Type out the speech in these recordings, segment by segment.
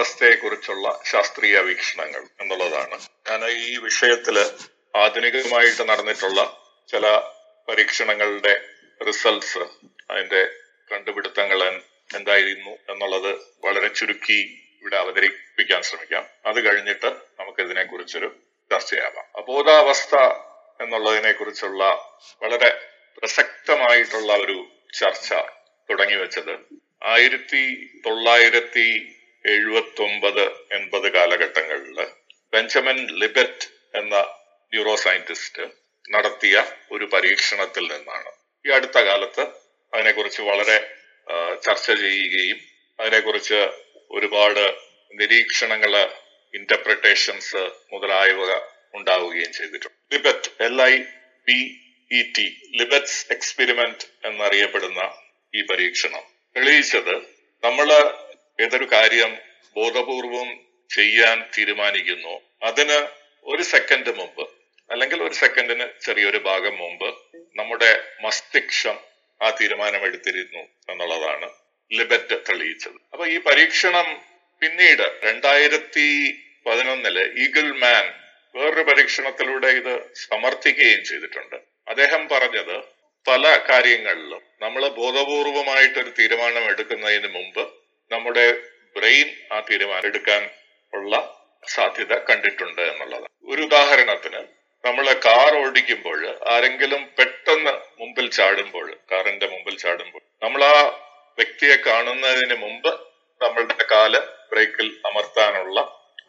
ബോധാവസ്ഥയെക്കുറിച്ചുള്ള ശാസ്ത്രീയ വീക്ഷണങ്ങൾ എന്നുള്ളതാണ്. ഞാൻ ഈ വിഷയത്തിൽ ആധുനികമായിട്ട് നടന്നിട്ടുള്ള ചില പരീക്ഷണങ്ങളുടെ റിസൾട്ട്സ് അതിന്റെ കണ്ടുപിടുത്തങ്ങൾ എന്തായിരുന്നു എന്നുള്ളത് വളരെ ചുരുക്കി ഇവിടെ അവതരിപ്പിക്കാൻ ശ്രമിക്കാം. അത് കഴിഞ്ഞിട്ട് നമുക്ക് ഇതിനെ ചർച്ച ചെയ്യാം അബോധാവസ്ഥ എന്നുള്ളതിനെ കുറിച്ചുള്ള വളരെ പ്രസക്തമായിട്ടുള്ള ഒരു ചർച്ച തുടങ്ങി വെച്ചത് ആയിരത്തി തൊള്ളായിരത്തി എഴുപത്തി ഒമ്പത് എൺപത് കാലഘട്ടങ്ങളിൽ ബെഞ്ചമിൻ ലിബറ്റ് എന്ന ന്യൂറോ സയന്റിസ്റ്റ് നടത്തിയ ഒരു പരീക്ഷണത്തിൽ നിന്നാണ്. ഈ അടുത്ത കാലത്ത് അതിനെക്കുറിച്ച് വളരെ ചർച്ച ചെയ്യുകയും അതിനെക്കുറിച്ച് ഒരുപാട് നിരീക്ഷണങ്ങൾ ഇന്റർപ്രിട്ടേഷൻസ് മുതലായവ ഉണ്ടാവുകയും ചെയ്തിട്ടുണ്ട്. Libet L I P E T Libet's experiment എന്നറിയപ്പെടുന്ന ഈ പരീക്ഷണം തെളിയിച്ചത് നമ്മൾ ഏതൊരു കാര്യം ബോധപൂർവം ചെയ്യാൻ തീരുമാനിക്കുന്നു അതിന് ഒരു സെക്കൻഡ് മുമ്പ് അല്ലെങ്കിൽ ഒരു സെക്കൻഡിന് ചെറിയൊരു ഭാഗം മുമ്പ് നമ്മുടെ മസ്തിഷ്കം ആ തീരുമാനം എടുത്തിരുന്നു എന്നുള്ളതാണ് ലിബറ്റ് തെളിയിച്ചത്. അപ്പൊ ഈ പരീക്ഷണം പിന്നീട് രണ്ടായിരത്തി പതിനൊന്നിൽ ഈഗിൾ മാൻ വേറൊരു പരീക്ഷണത്തിലൂടെ ഇത് സമർത്ഥിക്കുകയും ചെയ്തിട്ടുണ്ട്. അദ്ദേഹം പറഞ്ഞത് പല കാര്യങ്ങളിലും നമ്മൾ ബോധപൂർവമായിട്ടൊരു തീരുമാനം എടുക്കുന്നതിന് മുമ്പ് നമ്മുടെ ബ്രെയിൻ ആ തീരുമാനം എടുക്കാൻ ഉള്ള സാധ്യത കണ്ടിട്ടുണ്ട് എന്നുള്ളതാണ്. ഒരു ഉദാഹരണത്തിന് നമ്മൾ കാർ ഓടിക്കുമ്പോൾ ആരെങ്കിലും പെട്ടെന്ന് മുമ്പിൽ ചാടുമ്പോൾ കാറിന്റെ മുമ്പിൽ ചാടുമ്പോൾ നമ്മൾ ആ വ്യക്തിയെ കാണുന്നതിന് മുമ്പ് നമ്മളുടെ കാൽ ബ്രേക്കിൽ അമർത്താനുള്ള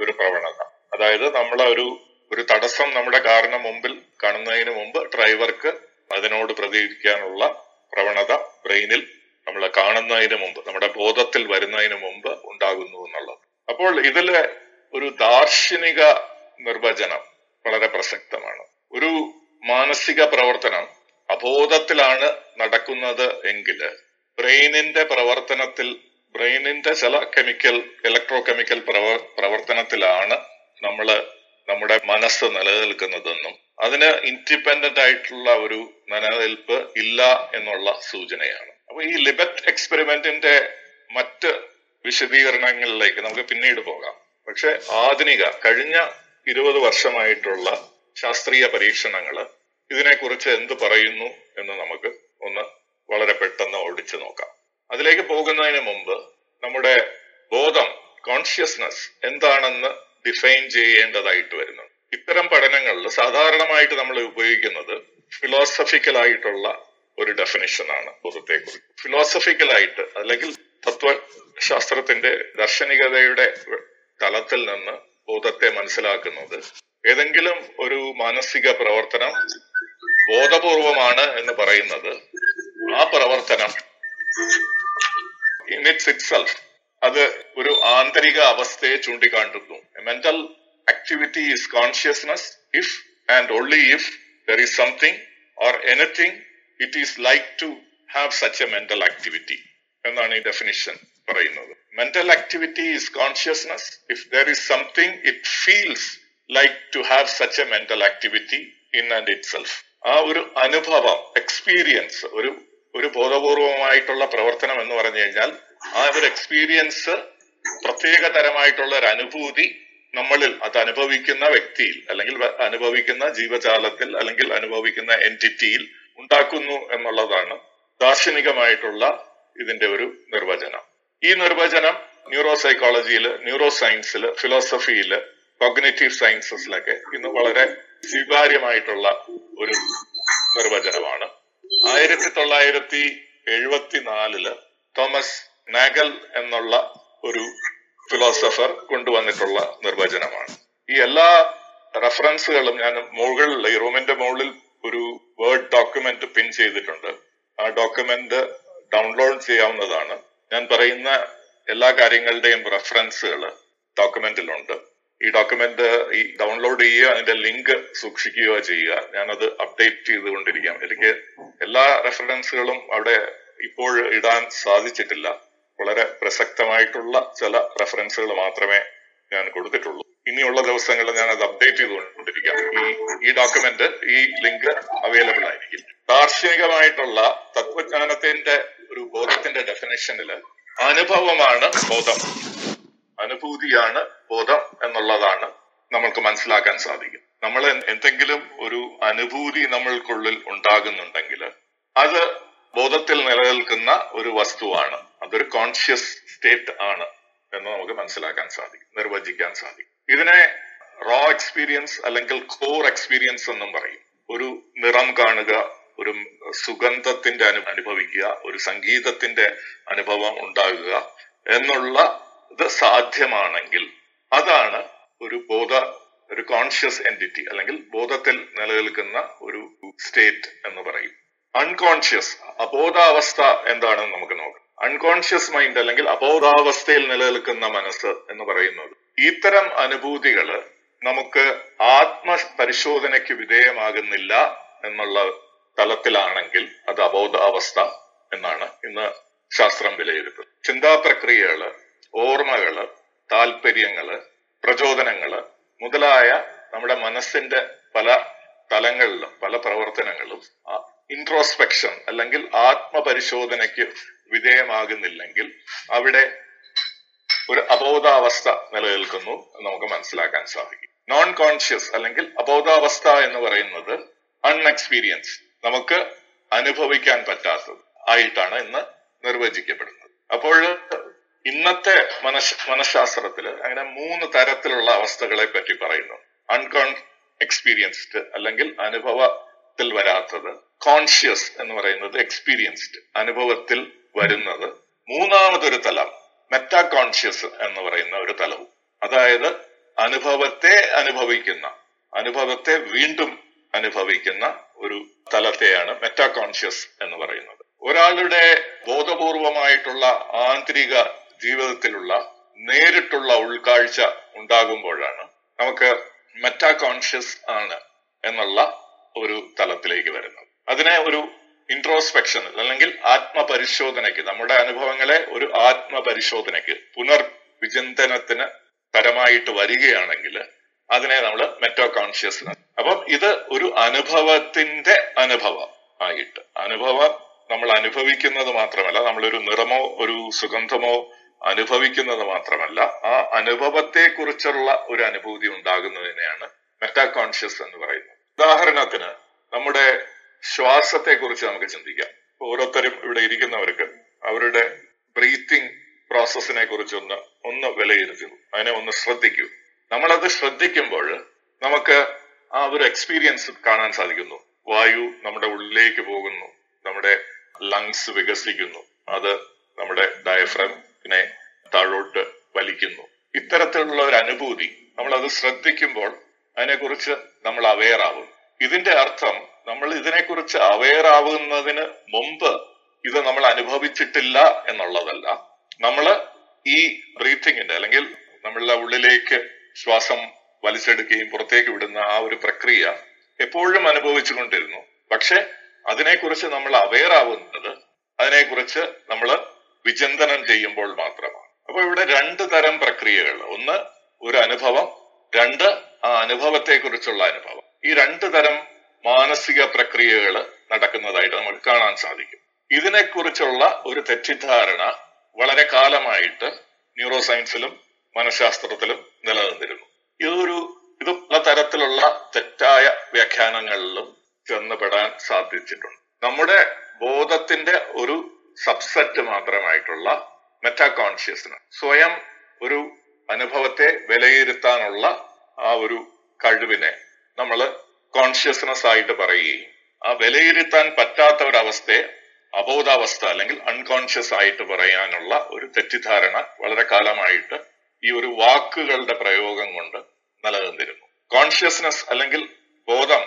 ഒരു പ്രവണത. അതായത് നമ്മളെ ഒരു ഒരു തടസ്സം നമ്മുടെ കാറിന് മുമ്പിൽ കാണുന്നതിന് മുമ്പ് ഡ്രൈവർക്ക് അതിനോട് പ്രതികരിക്കാനുള്ള പ്രവണത ബ്രെയിനിൽ നമ്മൾ കാണുന്നതിന് മുമ്പ് നമ്മുടെ ബോധത്തിൽ വരുന്നതിന് മുമ്പ് ഉണ്ടാകുന്നു എന്നുള്ളത്. അപ്പോൾ ഇതിലെ ഒരു ദാർശനിക നിർവചനം വളരെ പ്രസക്തമാണ്. ഒരു മാനസിക പ്രവർത്തനം അബോധത്തിലാണ് നടക്കുന്നത് എങ്കിൽ ബ്രെയിനിന്റെ പ്രവർത്തനത്തിൽ ബ്രെയിനിന്റെ ചില കെമിക്കൽ ഇലക്ട്രോ കെമിക്കൽ പ്രവ പ്രവർത്തനത്തിലാണ് നമ്മൾ നമ്മുടെ മനസ്സ് നിലനിൽക്കുന്നതെന്നും അതിന് ഇൻഡിപെൻഡന്റ് ആയിട്ടുള്ള ഒരു നിലനിൽപ്പ് ഇല്ല എന്നുള്ള സൂചനയാണ്. അപ്പൊ ഈ ലിബറ്റ് എക്സ്പെരിമെന്റിന്റെ മറ്റ് വിശദീകരണങ്ങളിലേക്ക് നമുക്ക് പിന്നീട് പോകാം. പക്ഷെ ആധുനിക കഴിഞ്ഞ ഇരുപത് വർഷമായിട്ടുള്ള ശാസ്ത്രീയ പരീക്ഷണങ്ങൾ ഇതിനെക്കുറിച്ച് എന്ത് പറയുന്നു എന്ന് നമുക്ക് ഒന്ന് വളരെ പെട്ടെന്ന് ഓടിച്ചു നോക്കാം. അതിലേക്ക് പോകുന്നതിന് മുമ്പ് നമ്മുടെ ബോധം കോൺഷ്യസ്നസ് എന്താണെന്ന് ഡിഫൈൻ ചെയ്യേണ്ടതായിട്ട് വരുന്നു. ഇത്തരം പഠനങ്ങളിൽ സാധാരണമായിട്ട് നമ്മൾ ഉപയോഗിക്കുന്നത് ഫിലോസഫിക്കൽ ആയിട്ടുള്ള ഒരു ബോധത്തെക്കുറിച്ച് ഫിലോസഫിക്കൽ ആയിട്ട് അല്ലെങ്കിൽ തത്വശാസ്ത്രത്തിന്റെ ദർശനികതയുടെ തലത്തിൽ നിന്ന് ബോധത്തെ മനസ്സിലാക്കുന്നത് ഏതെങ്കിലും ഒരു മാനസിക പ്രവർത്തനം ബോധപൂർവമാണ് എന്ന് പറയുന്നത്. ആ പ്രവർത്തനം ഇൻ ഇറ്റ്സ് ഇറ്റ് സെൽഫ് അത് ഒരു ആന്തരിക അവസ്ഥയെ ചൂണ്ടിക്കാട്ടുന്നു mental activity is consciousness if and only if there is something or anything it is like to have such a mental activity എന്നാണ് ഈ ഡെഫിനിഷൻ പറയുന്നത്. Mental activity is consciousness if there is something it feels like to have such a mental activity in and itself ആ ഒരു അനുഭവം experience ഒരു ഒരു ബോധപൂർവമായിട്ടുള്ള പ്രവർത്തനം എന്ന് പറഞ്ഞു കഴിഞ്ഞാൽ ആ ഒരു എക്സ്പീരിയൻസ് പ്രത്യേക തരമായിട്ടുള്ള ഒരു അനുഭൂതി നമ്മളിൽ അത് അനുഭവിക്കുന്ന വ്യക്തിയിൽ അല്ലെങ്കിൽ അനുഭവിക്കുന്ന ജീവജാലത്തിൽ അല്ലെങ്കിൽ അനുഭവിക്കുന്ന എന്റിറ്റിയിൽ ഉണ്ടാക്കുന്നു എന്നുള്ളതാണ് ദാർശനികമായിട്ടുള്ള ഇതിന്റെ ഒരു നിർവചനം. ഈ നിർവചനം ന്യൂറോ സൈക്കോളജിയിൽ ന്യൂറോ സയൻസിൽ ഫിലോസഫിയിൽ കോഗ്നേറ്റീവ് സയൻസസിലൊക്കെ ഇന്ന് വളരെ സ്വീകാര്യമായിട്ടുള്ള ഒരു നിർവചനമാണ്. ആയിരത്തി തൊള്ളായിരത്തി എഴുപത്തിനാലിൽ തോമസ് നാഗൽ എന്നുള്ള ഒരു ഫിലോസഫർ കൊണ്ടുവന്നിട്ടുള്ള നിർവചനമാണ്. ഈ എല്ലാ റെഫറൻസുകളും ഞാൻ മുകളിൽ ഈ റൂമിന്റെ മുകളിൽ ഒരു വേർഡ് ഡോക്യുമെന്റ് പിൻ ചെയ്തിട്ടുണ്ട്. ആ ഡോക്യുമെന്റ് ഡൗൺലോഡ് ചെയ്യാവുന്നതാണ്. ഞാൻ പറയുന്ന എല്ലാ കാര്യങ്ങളുടെയും റെഫറൻസുകൾ ഡോക്യുമെന്റിലുണ്ട് ഈ ഡോക്യുമെന്റ് ഈ ഡൗൺലോഡ് ചെയ്യുക അതിന്റെ ലിങ്ക് സൂക്ഷിക്കുകയോ ചെയ്യുക. ഞാനത് അപ്ഡേറ്റ് ചെയ്തുകൊണ്ടിരിക്കാം എനിക്ക് എല്ലാ റെഫറൻസുകളും അവിടെ ഇപ്പോൾ ഇടാൻ സാധിച്ചിട്ടില്ല. വളരെ പ്രസക്തമായിട്ടുള്ള ചില റെഫറൻസുകൾ മാത്രമേ ഞാൻ കൊടുത്തിട്ടുള്ളൂ. ഇനിയുള്ള ദിവസങ്ങളിൽ ഞാൻ അത് അപ്ഡേറ്റ് ചെയ്തുകൊണ്ടിരിക്കാം. ഈ ഈ ഡോക്യുമെന്റ് ഈ ലിങ്ക് അവൈലബിൾ ആയിരിക്കും. ദാർശനികമായിട്ടുള്ള തത്വജ്ഞാനത്തിന്റെ ഒരു ബോധത്തിന്റെ ഡെഫിനേഷനിൽ അനുഭവമാണ് ബോധം. അനുഭൂതിയാണ് ബോധം എന്നുള്ളതാണ് നമ്മൾക്ക് മനസ്സിലാക്കാൻ സാധിക്കും. നമ്മൾ എന്തെങ്കിലും ഒരു അനുഭൂതി നമ്മൾക്കുള്ളിൽ ഉണ്ടാകുന്നുണ്ടെങ്കിൽ അത് ബോധത്തിൽ നിലനിൽക്കുന്ന ഒരു വസ്തുവാണ്. അതൊരു കോൺഷ്യസ് സ്റ്റേറ്റ് ആണ്. എന്ന് നമുക്ക് മനസ്സിലാക്കാൻ സാധിക്കും നിർവചിക്കാൻ സാധിക്കും. ഇതിനെ റോ എക്സ്പീരിയൻസ് അല്ലെങ്കിൽ കോർ എക്സ്പീരിയൻസ് എന്നും പറയും. ഒരു നിറം കാണുക ഒരു സുഗന്ധത്തിന്റെ അനു അനുഭവിക്കുക ഒരു സംഗീതത്തിന്റെ അനുഭവം ഉണ്ടാകുക എന്നുള്ള ഇത് സാധ്യമാണെങ്കിൽ അതാണ് ഒരു ബോധ ഒരു കോൺഷ്യസ് എന്റിറ്റി അല്ലെങ്കിൽ ബോധത്തിൽ നിലനിൽക്കുന്ന ഒരു സ്റ്റേറ്റ് എന്ന് പറയും. അൺകോൺഷ്യസ് അബോധാവസ്ഥ എന്താണെന്ന് നമുക്ക് നോക്കാം. അൺകോൺഷ്യസ് മൈൻഡ് അല്ലെങ്കിൽ അബോധാവസ്ഥയിൽ നിലനിൽക്കുന്ന മനസ്സ് എന്ന് പറയുന്നത്. ഇത്തരം അനുഭൂതികൾ നമുക്ക് ആത്മപരിശോധനയ്ക്ക് വിധേയമാകുന്നില്ല എന്നുള്ള തലത്തിലാണെങ്കിൽ അത് അബോധാവസ്ഥ എന്നാണ് ഇന്ന് ശാസ്ത്രം വിലയിരുത്തുന്നത്. ചിന്താ പ്രക്രിയകൾ ഓർമ്മകൾ താല്പര്യങ്ങൾ പ്രചോദനങ്ങൾ മുതലായ നമ്മുടെ മനസ്സിന്റെ പല തലങ്ങളിലും പല പ്രവർത്തനങ്ങളും ഇൻട്രോസ്പെക്ഷൻ അല്ലെങ്കിൽ ആത്മപരിശോധനയ്ക്ക് വിധേയമാകുന്നില്ലെങ്കിൽ അവിടെ ഒരു അബോധാവസ്ഥ നിലനിൽക്കുന്നു നമുക്ക് മനസ്സിലാക്കാൻ സാധിക്കും. നോൺ കോൺഷ്യസ് അല്ലെങ്കിൽ അബോധാവസ്ഥ എന്ന് പറയുന്നത് അൺഎക്സ്പീരിയൻസ് നമുക്ക് അനുഭവിക്കാൻ പറ്റാത്തത് ആയിട്ടാണ് ഇന്ന് നിർവചിക്കപ്പെടുന്നത്. അപ്പോൾ ഇന്നത്തെ മനഃ മനഃശാസ്ത്രത്തിൽ അങ്ങനെ മൂന്ന് തരത്തിലുള്ള അവസ്ഥകളെ പറ്റി പറയുന്നു. അൺകോൺ എക്സ്പീരിയൻസ്ഡ് അല്ലെങ്കിൽ അനുഭവത്തിൽ വരാത്തത് കോൺഷ്യസ് എന്ന് പറയുന്നത് എക്സ്പീരിയൻസ്ഡ് അനുഭവത്തിൽ വരുന്നത്. മൂന്നാമതൊരു തലം മെറ്റാ കോൺഷ്യസ് എന്ന് പറയുന്ന ഒരു തലവും. അതായത് അനുഭവത്തെ അനുഭവിക്കുന്ന അനുഭവത്തെ വീണ്ടും അനുഭവിക്കുന്ന ഒരു തലത്തെയാണ് മെറ്റാ കോൺഷ്യസ് എന്ന് പറയുന്നത്. ഒരാളുടെ ബോധപൂർവമായിട്ടുള്ള ആന്തരിക ജീവിതത്തിലുള്ള നേരിട്ടുള്ള ഉൾക്കാഴ്ച ഉണ്ടാകുമ്പോഴാണ് നമുക്ക് മെറ്റാ കോൺഷ്യസ് ആണ് എന്നുള്ള ഒരു തലത്തിലേക്ക് വരുന്നത്. അതിനെ ഒരു ഇൻട്രോസ്പെക്ഷൻ അല്ലെങ്കിൽ ആത്മപരിശോധനയ്ക്ക് നമ്മുടെ അനുഭവങ്ങളെ ഒരു ആത്മപരിശോധനയ്ക്ക് പുനർ വിചിന്തനത്തിന് തരമായിട്ട് വരികയാണെങ്കിൽ അതിനെ നമ്മൾ മെറ്റോ കോൺഷ്യസ് അപ്പം ഇത് ഒരു അനുഭവത്തിന്റെ അനുഭവം ആയിട്ട് അനുഭവം നമ്മൾ അനുഭവിക്കുന്നത് മാത്രമല്ല നമ്മളൊരു നിറമോ ഒരു സുഗന്ധമോ അനുഭവിക്കുന്നത് മാത്രമല്ല ആ അനുഭവത്തെ കുറിച്ചുള്ള ഒരു അനുഭൂതി ഉണ്ടാകുന്നതിനെയാണ് മെറ്റാ കോൺഷ്യസ് എന്ന് പറയുന്നത്. ഉദാഹരണത്തിന് നമ്മുടെ ശ്വാസത്തെ കുറിച്ച് നമുക്ക് ചിന്തിക്കാം. ഓരോരുത്തരും ഇവിടെ ഇരിക്കുന്നവർക്ക് അവരുടെ ബ്രീത്തിങ് പ്രോസസ്സിനെ കുറിച്ച് ഒന്ന് ഒന്ന് വിലയിരുത്തൂ. അതിനെ ഒന്ന് ശ്രദ്ധിക്കൂ. നമ്മളത് ശ്രദ്ധിക്കുമ്പോൾ നമുക്ക് ആ ഒരു എക്സ്പീരിയൻസ് കാണാൻ സാധിക്കുന്നു. വായു നമ്മുടെ ഉള്ളിലേക്ക് പോകുന്നു. നമ്മുടെ ലങ്സ് വികസിക്കുന്നു. അത് നമ്മുടെ ഡയഫ്രമിനെ താഴോട്ട് വലിക്കുന്നു. ഇത്തരത്തിലുള്ള ഒരു അനുഭൂതി നമ്മൾ അത് ശ്രദ്ധിക്കുമ്പോൾ അതിനെക്കുറിച്ച് നമ്മൾ അവെയർ ആവും. ഇതിന്റെ അർത്ഥം നമ്മൾ ഇതിനെക്കുറിച്ച് അവെയർ ആവുന്നതിന് മുമ്പ് ഇത് നമ്മൾ അനുഭവിച്ചിട്ടില്ല എന്നുള്ളതല്ല. നമ്മൾ ഈ ബ്രീത്തിങ്ങിന്റെ അല്ലെങ്കിൽ നമ്മളുടെ ഉള്ളിലേക്ക് ശ്വാസം വലിച്ചെടുക്കുകയും പുറത്തേക്ക് വിടുന്ന ആ ഒരു പ്രക്രിയ എപ്പോഴും അനുഭവിച്ചുകൊണ്ടിരുന്നു പക്ഷെ അതിനെക്കുറിച്ച് നമ്മൾ അവെയർ ആവുന്നത് അതിനെക്കുറിച്ച് നമ്മൾ വിചിന്തനം ചെയ്യുമ്പോൾ മാത്രമാണ്. അപ്പൊ ഇവിടെ രണ്ട് തരം പ്രക്രിയകൾ. ഒന്ന് ഒരു അനുഭവം രണ്ട് ആ അനുഭവത്തെക്കുറിച്ചുള്ള അനുഭവം. ഈ രണ്ട് തരം മാനസിക പ്രക്രിയകൾ നടക്കുന്നതായിട്ട് നമുക്ക് കാണാൻ സാധിക്കും. ഇതിനെക്കുറിച്ചുള്ള ഒരു തെറ്റിദ്ധാരണ വളരെ കാലമായിട്ട് ന്യൂറോ സയൻസിലും മനഃശാസ്ത്രത്തിലും നിലനിന്നിരുന്നു. ഇതൊരു ഇത് പല തരത്തിലുള്ള തെറ്റായ വ്യാഖ്യാനങ്ങളിലും ചെന്നപ്പെടാൻ സാധിച്ചിട്ടുണ്ട്. നമ്മുടെ ബോധത്തിന്റെ ഒരു സബ്സെറ്റ് മാത്രമായിട്ടുള്ള മെറ്റാ കോൺഷ്യസ്നസ് സ്വയം ഒരു അനുഭവത്തെ വിലയിരുത്താനുള്ള ആ ഒരു കഴിവിനെ നമ്മൾ കോൺഷ്യസ്നസ് ആയിട്ട് പറയുകയും ആ വിലയിരുത്താൻ പറ്റാത്ത ഒരവസ്ഥയെ അബോധാവസ്ഥ അല്ലെങ്കിൽ അൺകോൺഷ്യസ് ആയിട്ട് പറയാനുള്ള ഒരു തെറ്റിദ്ധാരണ വളരെ കാലമായിട്ട് ഈ ഒരു വാക്കുകളുടെ പ്രയോഗം കൊണ്ട് നിലനിന്നിരുന്നു. കോൺഷ്യസ്നസ് അല്ലെങ്കിൽ ബോധം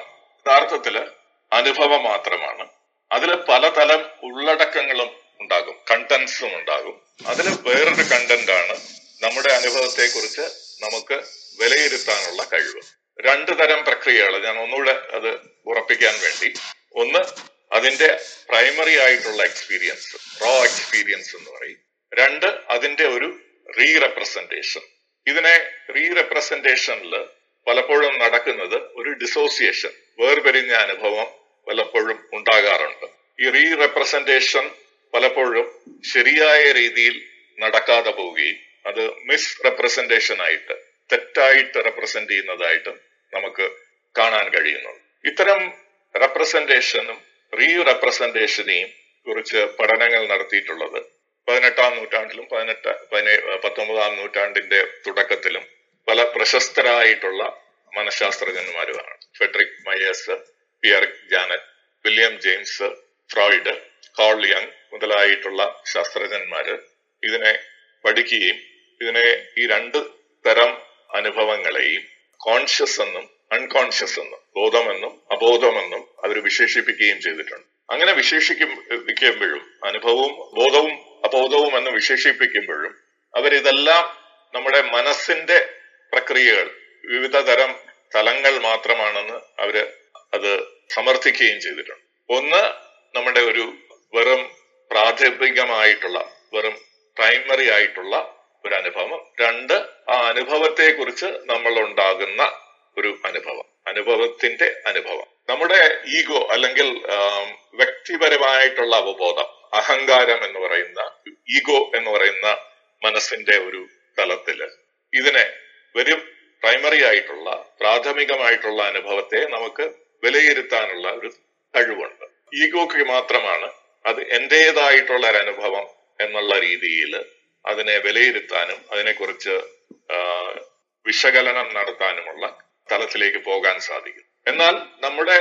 യഥാർത്ഥത്തിൽ അനുഭവം മാത്രമാണ്. അതിൽ പലതരം ഉള്ളടക്കങ്ങളും ഉണ്ടാകും കണ്ടന്റ്സും ഉണ്ടാകും. അതിൽ വേറൊരു കണ്ടന്റ് ആണ് നമ്മുടെ അനുഭവത്തെ കുറിച്ച് നമുക്ക് വിലയിരുത്താനുള്ള കഴിവ്. രണ്ട് തരം പ്രക്രിയകൾ ഞാൻ ഒന്നുകൂടെ അത് ഉറപ്പിക്കാൻ വേണ്ടി. ഒന്ന് അതിന്റെ പ്രൈമറി ആയിട്ടുള്ള എക്സ്പീരിയൻസ് റോ എക്സ്പീരിയൻസ് എന്ന് പറയും. രണ്ട് അതിന്റെ ഒരു റീ റെപ്രസെന്റേഷൻ ഇതിനെ റീ റെപ്രസെന്റേഷനിൽ പലപ്പോഴും നടക്കുന്നത് ഒരു ഡിസോസിയേഷൻ വേർപെരിഞ്ഞ അനുഭവം പലപ്പോഴും ഉണ്ടാകാറുണ്ട്. ഈ റീ റെപ്രസെന്റേഷൻ പലപ്പോഴും ശരിയായ രീതിയിൽ നടക്കാതെ പോവുകയും അത് മിസ് റെപ്രസെന്റേഷൻ ആയിട്ട് തെറ്റായിട്ട് റെപ്രസെന്റ് ചെയ്യുന്നതായിട്ട് നമുക്ക് കാണാൻ കഴിയുന്നു ഇത്തരം റെപ്രസെന്റേഷനും റീ റെപ്രസെന്റേഷനെയും കുറിച്ച് പഠനങ്ങൾ നടത്തിയിട്ടുള്ളത് പതിനെട്ടാം നൂറ്റാണ്ടിലും പതിനെട്ട് പതിനേ പത്തൊമ്പതാം നൂറ്റാണ്ടിന്റെ തുടക്കത്തിലും പല പ്രശസ്തരായിട്ടുള്ള മനഃശാസ്ത്രജ്ഞന്മാരുമാണ്. Frederic Myers Pierre Janet William James Freud Carl young മുതലായിട്ടുള്ള ശാസ്ത്രജ്ഞന്മാര് ഇതിനെ പഠിക്കുകയും ഇതിനെ ഈ രണ്ട് തരം അനുഭവങ്ങളെയും കോൺഷ്യസ് എന്നും അൺകോൺഷ്യസ് എന്നും ബോധമെന്നും അബോധമെന്നും അവർ വിശേഷിപ്പിക്കുകയും ചെയ്തിട്ടുണ്ട്. അങ്ങനെ വിശേഷിപ്പിക്കുമ്പോഴും അനുഭവവും ബോധവും അബോധവും എന്ന് വിശേഷിപ്പിക്കുമ്പോഴും അവരിതെല്ലാം നമ്മുടെ മനസ്സിന്റെ പ്രക്രിയകൾ വിവിധ തരം തലങ്ങൾ മാത്രമാണെന്ന് അവർ അത് സമർത്ഥിക്കുകയും ചെയ്തിട്ടുണ്ട്. ഒന്ന് നമ്മുടെ ഒരു വെറും പ്രാഥമികമായിട്ടുള്ള വെറും പ്രൈമറി ആയിട്ടുള്ള ഒരു അനുഭവം രണ്ട് ആ അനുഭവത്തെ കുറിച്ച് നമ്മൾ ഉണ്ടാകുന്ന ഒരു അനുഭവം. അനുഭവത്തിന്റെ അനുഭവം. നമ്മുടെ ഈഗോ അല്ലെങ്കിൽ വ്യക്തിപരമായിട്ടുള്ള അവബോധം അഹങ്കാരം എന്ന് പറയുന്ന ഈഗോ എന്ന് പറയുന്ന മനസ്സിന്റെ ഒരു തലത്തിൽ ഇതിനെ വെറും പ്രൈമറി ആയിട്ടുള്ള പ്രാഥമികമായിട്ടുള്ള അനുഭവത്തെ നമുക്ക് വിലയിരുത്താനുള്ള ഒരു കഴിവുണ്ട്. ഈഗോക്ക് മാത്രമാണ് അത് എന്റേതായിട്ടുള്ള ഒരു അനുഭവം എന്നുള്ള രീതിയിൽ അതിനെ വിലയിരുത്താനും അതിനെക്കുറിച്ച് വിശകലനം നടത്താനുമുള്ള തലത്തിലേക്ക് പോകാൻ സാധിക്കും. എന്നാൽ നമ്മുടെ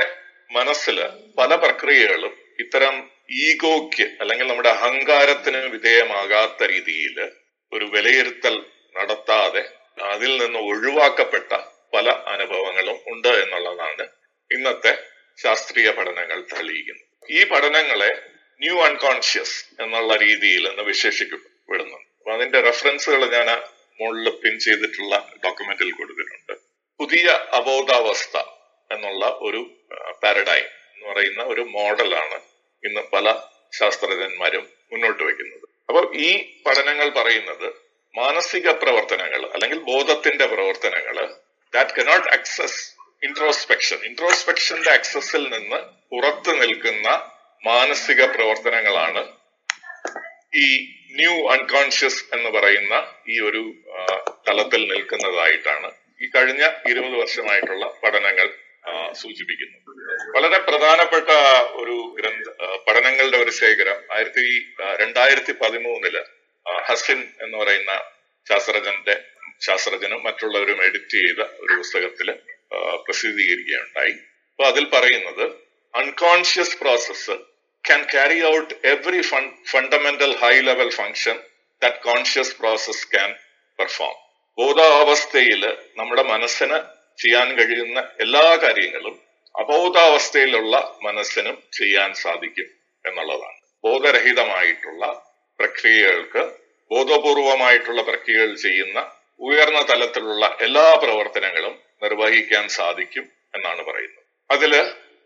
മനസ്സിൽ പല പ്രക്രിയകളും ഇത്തരം ഈഗോയ്ക്ക് അല്ലെങ്കിൽ നമ്മുടെ അഹങ്കാരത്തിന് വിധേയമാകാത്ത രീതിയിൽ ഒരു വിലയിരുത്തൽ നടത്താതെ അതിൽ നിന്ന് ഒഴിവാക്കപ്പെട്ട പല അനുഭവങ്ങളും ഉണ്ട് എന്നുള്ളതാണ് ഇന്നത്തെ ശാസ്ത്രീയ പഠനങ്ങൾ തെളിയിക്കുന്നത്. ഈ പഠനങ്ങളെ ന്യൂ അൺകോൺഷ്യസ് എന്നുള്ള രീതിയിൽ എന്ന് വിശേഷിക്കപ്പെടുന്നുണ്ട് അപ്പൊ അതിന്റെ റെഫറൻസുകൾ ഞാൻ മുകളിൽ പിൻ ചെയ്തിട്ടുള്ള ഡോക്യുമെന്റിൽ കൊടുത്തിട്ടുണ്ട്. പുതിയ അബോധാവസ്ഥ എന്നുള്ള ഒരു പാരഡൈം എന്ന് പറയുന്ന ഒരു മോഡലാണ് ഇന്ന് പല ശാസ്ത്രജ്ഞന്മാരും മുന്നോട്ട് വയ്ക്കുന്നത് അപ്പൊ ഈ പഠനങ്ങൾ പറയുന്നത് മാനസിക പ്രവർത്തനങ്ങൾ അല്ലെങ്കിൽ ബോധത്തിന്റെ പ്രവർത്തനങ്ങൾ ദാറ്റ് കനോട്ട് അക്സസ് ഇൻട്രോസ്പെക്ഷൻ ഇൻട്രോസ്പെക്ഷന്റെ അക്സസിൽ നിന്ന് പുറത്തു നിൽക്കുന്ന മാനസിക പ്രവർത്തനങ്ങളാണ് ഈ ന്യൂ അൺകോൺഷ്യസ് എന്ന് പറയുന്ന ഈ ഒരു തലത്തിൽ നിൽക്കുന്നതായിട്ടാണ് ഈ കഴിഞ്ഞ ഇരുപത് വർഷമായിട്ടുള്ള പഠനങ്ങൾ സൂചിപ്പിക്കുന്നു വളരെ പ്രധാനപ്പെട്ട ഒരു ഗ്രന്ഥ പഠനങ്ങളുടെ ഒരു ശേഖരം ആയിരത്തി രണ്ടായിരത്തി പതിമൂന്നിൽ ഹസിൻ എന്ന് പറയുന്ന ശാസ്ത്രജ്ഞന്റെ ശാസ്ത്രജ്ഞനും മറ്റുള്ളവരും എഡിറ്റ് ചെയ്ത ഒരു പുസ്തകത്തിൽ പ്രസിദ്ധീകരിക്കുകയുണ്ടായി. അപ്പൊ അതിൽ പറയുന്നത് unconscious process can carry out every fun fundamental high level function that conscious process can perform. ബോധാവസ്ഥയിൽ നമ്മുടെ മനസ്സിന് ചെയ്യാൻ കഴിയുന്ന എല്ലാ കാര്യങ്ങളും അബോധാവസ്ഥയിലുള്ള മനസ്സിനും ചെയ്യാൻ സാധിക്കും എന്നുള്ളതാണ് ബോധരഹിതമായിട്ടുള്ള പ്രക്രിയകൾക്ക് ബോധപൂർവമായിട്ടുള്ള പ്രക്രിയകൾ ചെയ്യുന്ന ഉയർന്ന തലത്തിലുള്ള എല്ലാ പ്രവർത്തനങ്ങളും നിർവഹിക്കാൻ സാധിക്കും എന്നാണ് പറയുന്നത് അതിൽ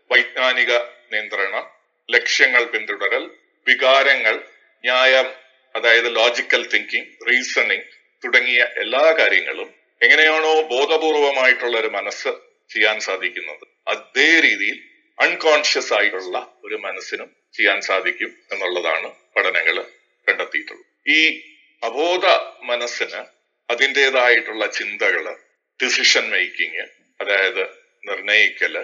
വൈജ്ഞാനിക നിയന്ത്രണം ലക്ഷ്യങ്ങൾ പിന്തുടരൽ വികാരങ്ങൾ ന്യായം അതായത് ലോജിക്കൽ തിങ്കിങ് റീസണിങ് തുടങ്ങിയ എല്ലാ കാര്യങ്ങളും എങ്ങനെയാണോ ബോധപൂർവമായിട്ടുള്ള ഒരു മനസ്സ് ചെയ്യാൻ സാധിക്കുന്നത്. അതേ രീതിയിൽ അൺകോൺഷ്യസ് ആയിട്ടുള്ള ഒരു മനസ്സിനും ചെയ്യാൻ സാധിക്കും എന്നുള്ളതാണ് പഠനങ്ങൾ കണ്ടെത്തിയിട്ടുള്ളത്. ഈ അബോധ മനസ്സിന് അതിന്റെതായിട്ടുള്ള ചിന്തകൾ ഡിസിഷൻ മേക്കിംഗ് അതായത് നിർണയിക്കൽ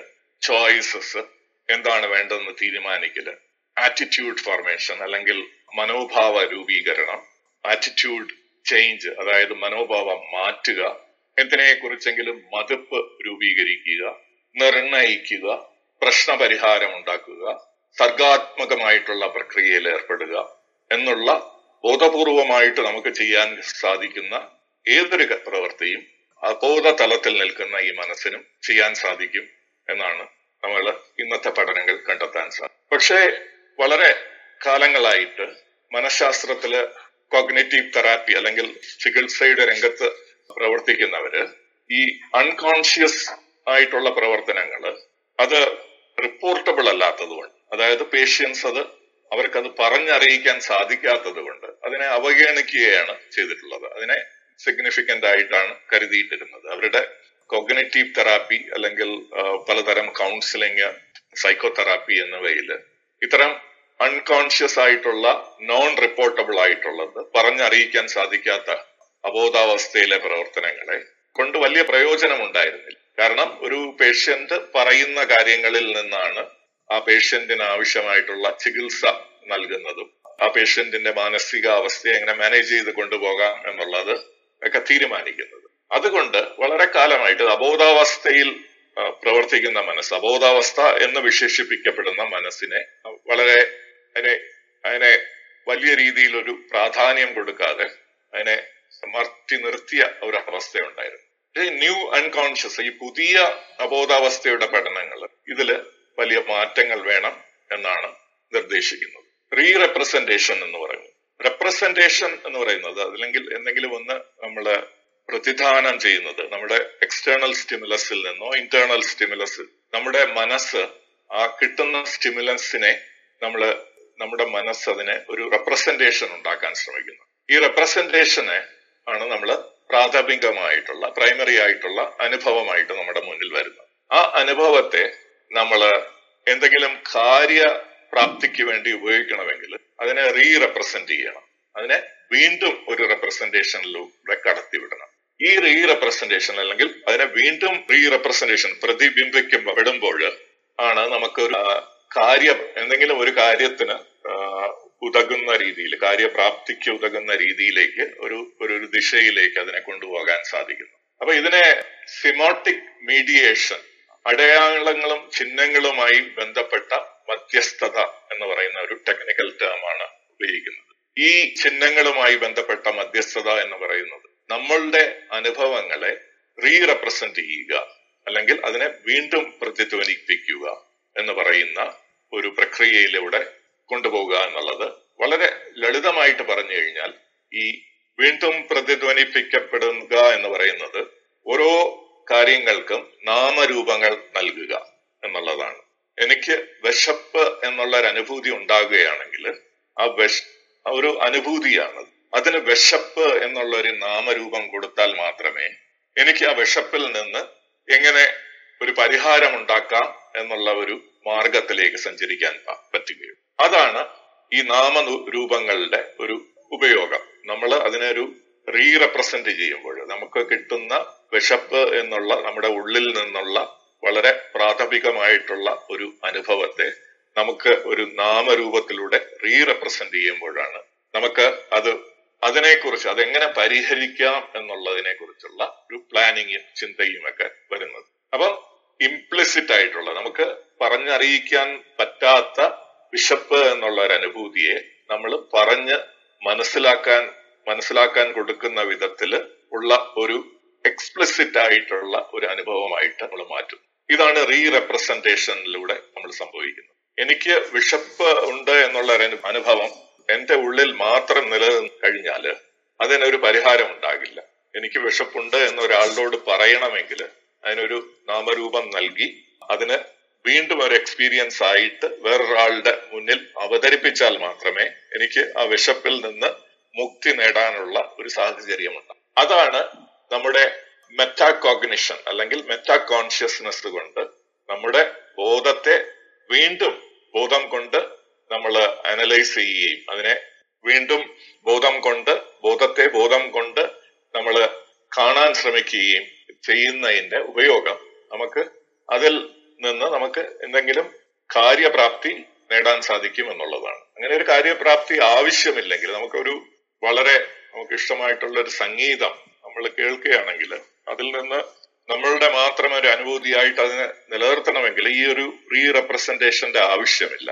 ചോയ്സസ് എന്താണ് വേണ്ടതെന്ന് തീരുമാനിക്കൽ? ആറ്റിറ്റ്യൂഡ് ഫോർമേഷൻ അല്ലെങ്കിൽ മനോഭാവ രൂപീകരണം ആറ്റിറ്റ്യൂഡ് ചേഞ്ച് അതായത് മനോഭാവം മാറ്റുക എന്തിനെ കുറിച്ചെങ്കിലും മതിപ്പ് രൂപീകരിക്കുക നിർണയിക്കുക പ്രശ്നപരിഹാരം ഉണ്ടാക്കുക സർഗാത്മകമായിട്ടുള്ള പ്രക്രിയയിൽ ഏർപ്പെടുക എന്നുള്ള ബോധപൂർവമായിട്ട് നമുക്ക് ചെയ്യാൻ സാധിക്കുന്ന ഏതൊരു പ്രവൃത്തിയും അബോധ തലത്തിൽ നിൽക്കുന്ന ഈ മനസ്സിനും ചെയ്യാൻ സാധിക്കും എന്നാണ് നമ്മൾ ഇന്നത്തെ പഠനങ്ങൾ കണ്ടെത്താൻ സാധിക്കും പക്ഷേ വളരെ കാലങ്ങളായിട്ട് മനഃശാസ്ത്രത്തിൽ കോഗ്നേറ്റീവ് തെറാപ്പി അല്ലെങ്കിൽ ചികിത്സയുടെ രംഗത്ത് പ്രവർത്തിക്കുന്നവര് ഈ അൺകോൺഷ്യസ് ആയിട്ടുള്ള പ്രവർത്തനങ്ങൾ അത് റിപ്പോർട്ടബിൾ അല്ലാത്തതുകൊണ്ട് അതായത് പേഷ്യൻസ് അത് അവർക്കത് പറഞ്ഞറിയിക്കാൻ സാധിക്കാത്തത് കൊണ്ട് അതിനെ അവഗണിക്കുകയാണ് ചെയ്തിട്ടുള്ളത്. അതിനെ സിഗ്നിഫിക്കന്റ് ആയിട്ടാണ് കരുതിയിട്ടിരുന്നത്. അവരുടെ കോഗ്നേറ്റീവ് തെറാപ്പി അല്ലെങ്കിൽ പലതരം കൗൺസിലിംഗ് സൈക്കോതെറാപ്പി എന്നിവയിൽ ഇത്തരം അൺകോൺഷ്യസ് ആയിട്ടുള്ള നോൺ റിപ്പോർട്ടബിൾ ആയിട്ടുള്ളത് പറഞ്ഞറിയിക്കാൻ സാധിക്കാത്ത അബോധാവസ്ഥയിലെ പ്രവർത്തനങ്ങളെ കൊണ്ട് വലിയ പ്രയോജനം ഉണ്ടായിരുന്നില്ല കാരണം ഒരു പേഷ്യന്റ് പറയുന്ന കാര്യങ്ങളിൽ നിന്നാണ് ആ പേഷ്യന്റിന് ആവശ്യമായിട്ടുള്ള ചികിത്സ നൽകുന്നതും ആ പേഷ്യന്റിന്റെ മാനസികാവസ്ഥയെ എങ്ങനെ മാനേജ് ചെയ്ത് കൊണ്ടുപോകാം എന്നുള്ളത് ഒക്കെ തീരുമാനിക്കുന്നത്. അതുകൊണ്ട് വളരെ കാലമായിട്ട് അബോധാവസ്ഥയിൽ പ്രവർത്തിക്കുന്ന മനസ്സ് അബോധാവസ്ഥ എന്ന് വിശേഷിപ്പിക്കപ്പെടുന്ന മനസ്സിനെ വളരെ അതിനെ അതിനെ വലിയ രീതിയിൽ ഒരു പ്രാധാന്യം കൊടുക്കാതെ അതിനെ മറ്റി നിർത്തിയ ഒരു അവസ്ഥയുണ്ടായിരുന്നു ന്യൂ അൺകോൺഷ്യസ് ഈ പുതിയ അബോധാവസ്ഥയുടെ പഠനങ്ങൾ ഇതിൽ വലിയ മാറ്റങ്ങൾ വേണം എന്നാണ് നിർദ്ദേശിക്കുന്നത്. റീ റെപ്രസെന്റേഷൻ എന്ന് പറയുന്നത്. റെപ്രസെന്റേഷൻ എന്ന് പറയുന്നത് അല്ലെങ്കിൽ എന്തെങ്കിലും ഒന്ന് നമ്മൾ പ്രതിദാനം ചെയ്യുന്നത് നമ്മുടെ എക്സ്റ്റേണൽ സ്റ്റിമുലസിൽ നിന്നോ ഇന്റേണൽ സ്റ്റിമുലസ് നമ്മുടെ മനസ്സ് ആ കിട്ടുന്ന സ്റ്റിമുലൻസിനെ നമ്മൾ നമ്മുടെ മനസ്സ് അതിനെ ഒരു റെപ്രസെന്റേഷൻ ഉണ്ടാക്കാൻ ശ്രമിക്കുന്നു. ഈ റെപ്രസെന്റേഷനെ ആണ് നമ്മൾ പ്രാഥമികമായിട്ടുള്ള പ്രൈമറി ആയിട്ടുള്ള അനുഭവമായിട്ട് നമ്മുടെ മുന്നിൽ വരുന്നത്. ആ അനുഭവത്തെ നമ്മൾ എന്തെങ്കിലും കാര്യ പ്രാപ്തിക്ക് വേണ്ടി ഉപയോഗിക്കണമെങ്കിൽ അതിനെ റീ റെപ്രസെന്റ് ചെയ്യണം. അതിനെ വീണ്ടും ഒരു റെപ്രസെന്റേഷനിലൂടെ കടത്തിവിടണം. ഈ റീ റെപ്രസെന്റേഷൻ അല്ലെങ്കിൽ അതിനെ വീണ്ടും റീ റെപ്രസെന്റേഷൻ പ്രതിബിംബിക്കപ്പെടുമ്പോൾ ആണ് നമുക്ക് ഒരു കാര്യം എന്തെങ്കിലും ഒരു കാര്യത്തിന് ഉതകുന്ന രീതിയിൽ കാര്യപ്രാപ്തിക്ക് ഉതകുന്ന രീതിയിലേക്ക് ഒരു ഒരു ദിശയിലേക്ക് അതിനെ കൊണ്ടുപോകാൻ സാധിക്കുന്നു. അപ്പൊ ഇതിനെ സിമോട്ടിക് മീഡിയേഷൻ അടയാളങ്ങളും ചിഹ്നങ്ങളുമായി ബന്ധപ്പെട്ട മധ്യസ്ഥത എന്ന് പറയുന്ന ഒരു ടെക്നിക്കൽ ടേം ആണ് ഉപയോഗിക്കുന്നത്. ഈ ചിഹ്നങ്ങളുമായി ബന്ധപ്പെട്ട മധ്യസ്ഥത എന്ന് പറയുന്നത് നമ്മളുടെ അനുഭവങ്ങളെ റീ റെപ്രസെന്റ് ചെയ്യുക അല്ലെങ്കിൽ അതിനെ വീണ്ടും പ്രതിധ്വനിപ്പിക്കുക എന്ന് പറയുന്ന ഒരു പ്രക്രിയയിലൂടെ കൊണ്ടുപോകുക എന്നുള്ളത് വളരെ ലളിതമായിട്ട് പറഞ്ഞു കഴിഞ്ഞാൽ ഈ വീണ്ടും പ്രതിധ്വനിപ്പിക്കപ്പെടുക എന്ന് പറയുന്നത് ഓരോ കാര്യങ്ങൾക്കും നാമരൂപങ്ങൾ നൽകുക എന്നുള്ളതാണ്. എനിക്ക് വിശപ്പ് എന്നുള്ള ഒരു അനുഭൂതി ഉണ്ടാകുകയാണെങ്കിൽ ആ വിഷ ഒരു അനുഭൂതിയാണ് അതിന് വിശപ്പ് എന്നുള്ള ഒരു നാമരൂപം കൊടുത്താൽ മാത്രമേ എനിക്ക് ആ വിശപ്പിൽ നിന്ന് എങ്ങനെ ഒരു പരിഹാരം ഉണ്ടാക്കാം എന്നുള്ള ഒരു മാർഗത്തിലേക്ക് സഞ്ചരിക്കാൻ പറ്റുകയുള്ളൂ. അതാണ് ഈ നാമരൂപങ്ങളുടെ ഒരു ഉപയോഗം. നമ്മൾ അതിനെ ഒരു റീ റെപ്രസെന്റ് ചെയ്യുമ്പോൾ നമുക്ക് കിട്ടുന്ന വിശപ്പ് എന്നുള്ള നമ്മുടെ ഉള്ളിൽ നിന്നുള്ള വളരെ പ്രാഥമികമായിട്ടുള്ള ഒരു അനുഭവത്തെ നമുക്ക് ഒരു നാമരൂപത്തിലൂടെ റീ റെപ്രസെന്റ് ചെയ്യുമ്പോഴാണ് നമുക്ക് അത് അതിനെക്കുറിച്ച് അതെങ്ങനെ പരിഹരിക്കാം എന്നുള്ളതിനെ കുറിച്ചുള്ള ഒരു പ്ലാനിങ്ങും ചിന്തയും ഒക്കെ വരുന്നത്. അപ്പം ഇംപ്ലിസിറ്റ് ആയിട്ടുള്ള നമുക്ക് പറഞ്ഞറിയിക്കാൻ പറ്റാത്ത വിശപ്പ് എന്നുള്ള ഒരു അനുഭൂതിയെ നമ്മൾ പറഞ്ഞ് മനസ്സിലാക്കാൻ മനസ്സിലാക്കാൻ കൊടുക്കുന്ന വിധത്തിൽ ഉള്ള ഒരു എക്സ്പ്ലിസിറ്റ് ആയിട്ടുള്ള ഒരു അനുഭവമായിട്ട് നമ്മൾ മാറ്റും. ഇതാണ് റീ റെപ്രസെന്റേഷനിലൂടെ നമ്മൾ സംഭവിക്കുന്നത്. എനിക്ക് വിശപ്പ് ഉണ്ട് എന്നുള്ള ഒരു അനുഭവം എന്റെ ഉള്ളിൽ മാത്രം നിലനിന്ന് കഴിഞ്ഞാൽ അതിനൊരു പരിഹാരം ഉണ്ടാകില്ല എനിക്ക് വിശപ്പുണ്ട് എന്നൊരാളോട് പറയണമെങ്കിൽ അതിനൊരു നാമരൂപം നൽകി അതിന് വീണ്ടും ഒരു എക്സ്പീരിയൻസ് ആയിട്ട് വേറൊരാളുടെ മുന്നിൽ അവതരിപ്പിച്ചാൽ മാത്രമേ എനിക്ക് ആ വിശപ്പിൽ നിന്ന് മുക്തി നേടാനുള്ള ഒരു സാഹചര്യമുണ്ട് അതാണ് നമ്മുടെ മെറ്റാകോഗ്നിഷൻ അല്ലെങ്കിൽ മെറ്റാ കോൺഷ്യസ്നെസ് കൊണ്ട് നമ്മുടെ ബോധത്തെ വീണ്ടും ബോധം കൊണ്ട് നമ്മൾ അനലൈസ് ചെയ്യുകയും അതിനെ വീണ്ടും ബോധം കൊണ്ട് ബോധത്തെ ബോധം കൊണ്ട് നമ്മൾ കാണാൻ ശ്രമിക്കുകയും ചെയ്യുന്നതിന്റെ ഉപയോഗം നമുക്ക് അതിൽ നിന്ന് നമുക്ക് എന്തെങ്കിലും കാര്യപ്രാപ്തി നേടാൻ സാധിക്കും എന്നുള്ളതാണ്. അങ്ങനെ ഒരു കാര്യപ്രാപ്തി ആവശ്യമില്ലെങ്കിൽ നമുക്കൊരു വളരെ നമുക്ക് ഇഷ്ടമായിട്ടുള്ള ഒരു സംഗീതം നമ്മൾ കേൾക്കുകയാണെങ്കിൽ അതിൽ നിന്ന് നമ്മളുടെ മാത്രം ഒരു അനുഭൂതിയായിട്ട് അതിനെ നിലനിർത്തണമെങ്കിൽ ഈ ഒരു റീ റെപ്രസെന്റേഷന്റെ ആവശ്യമില്ല.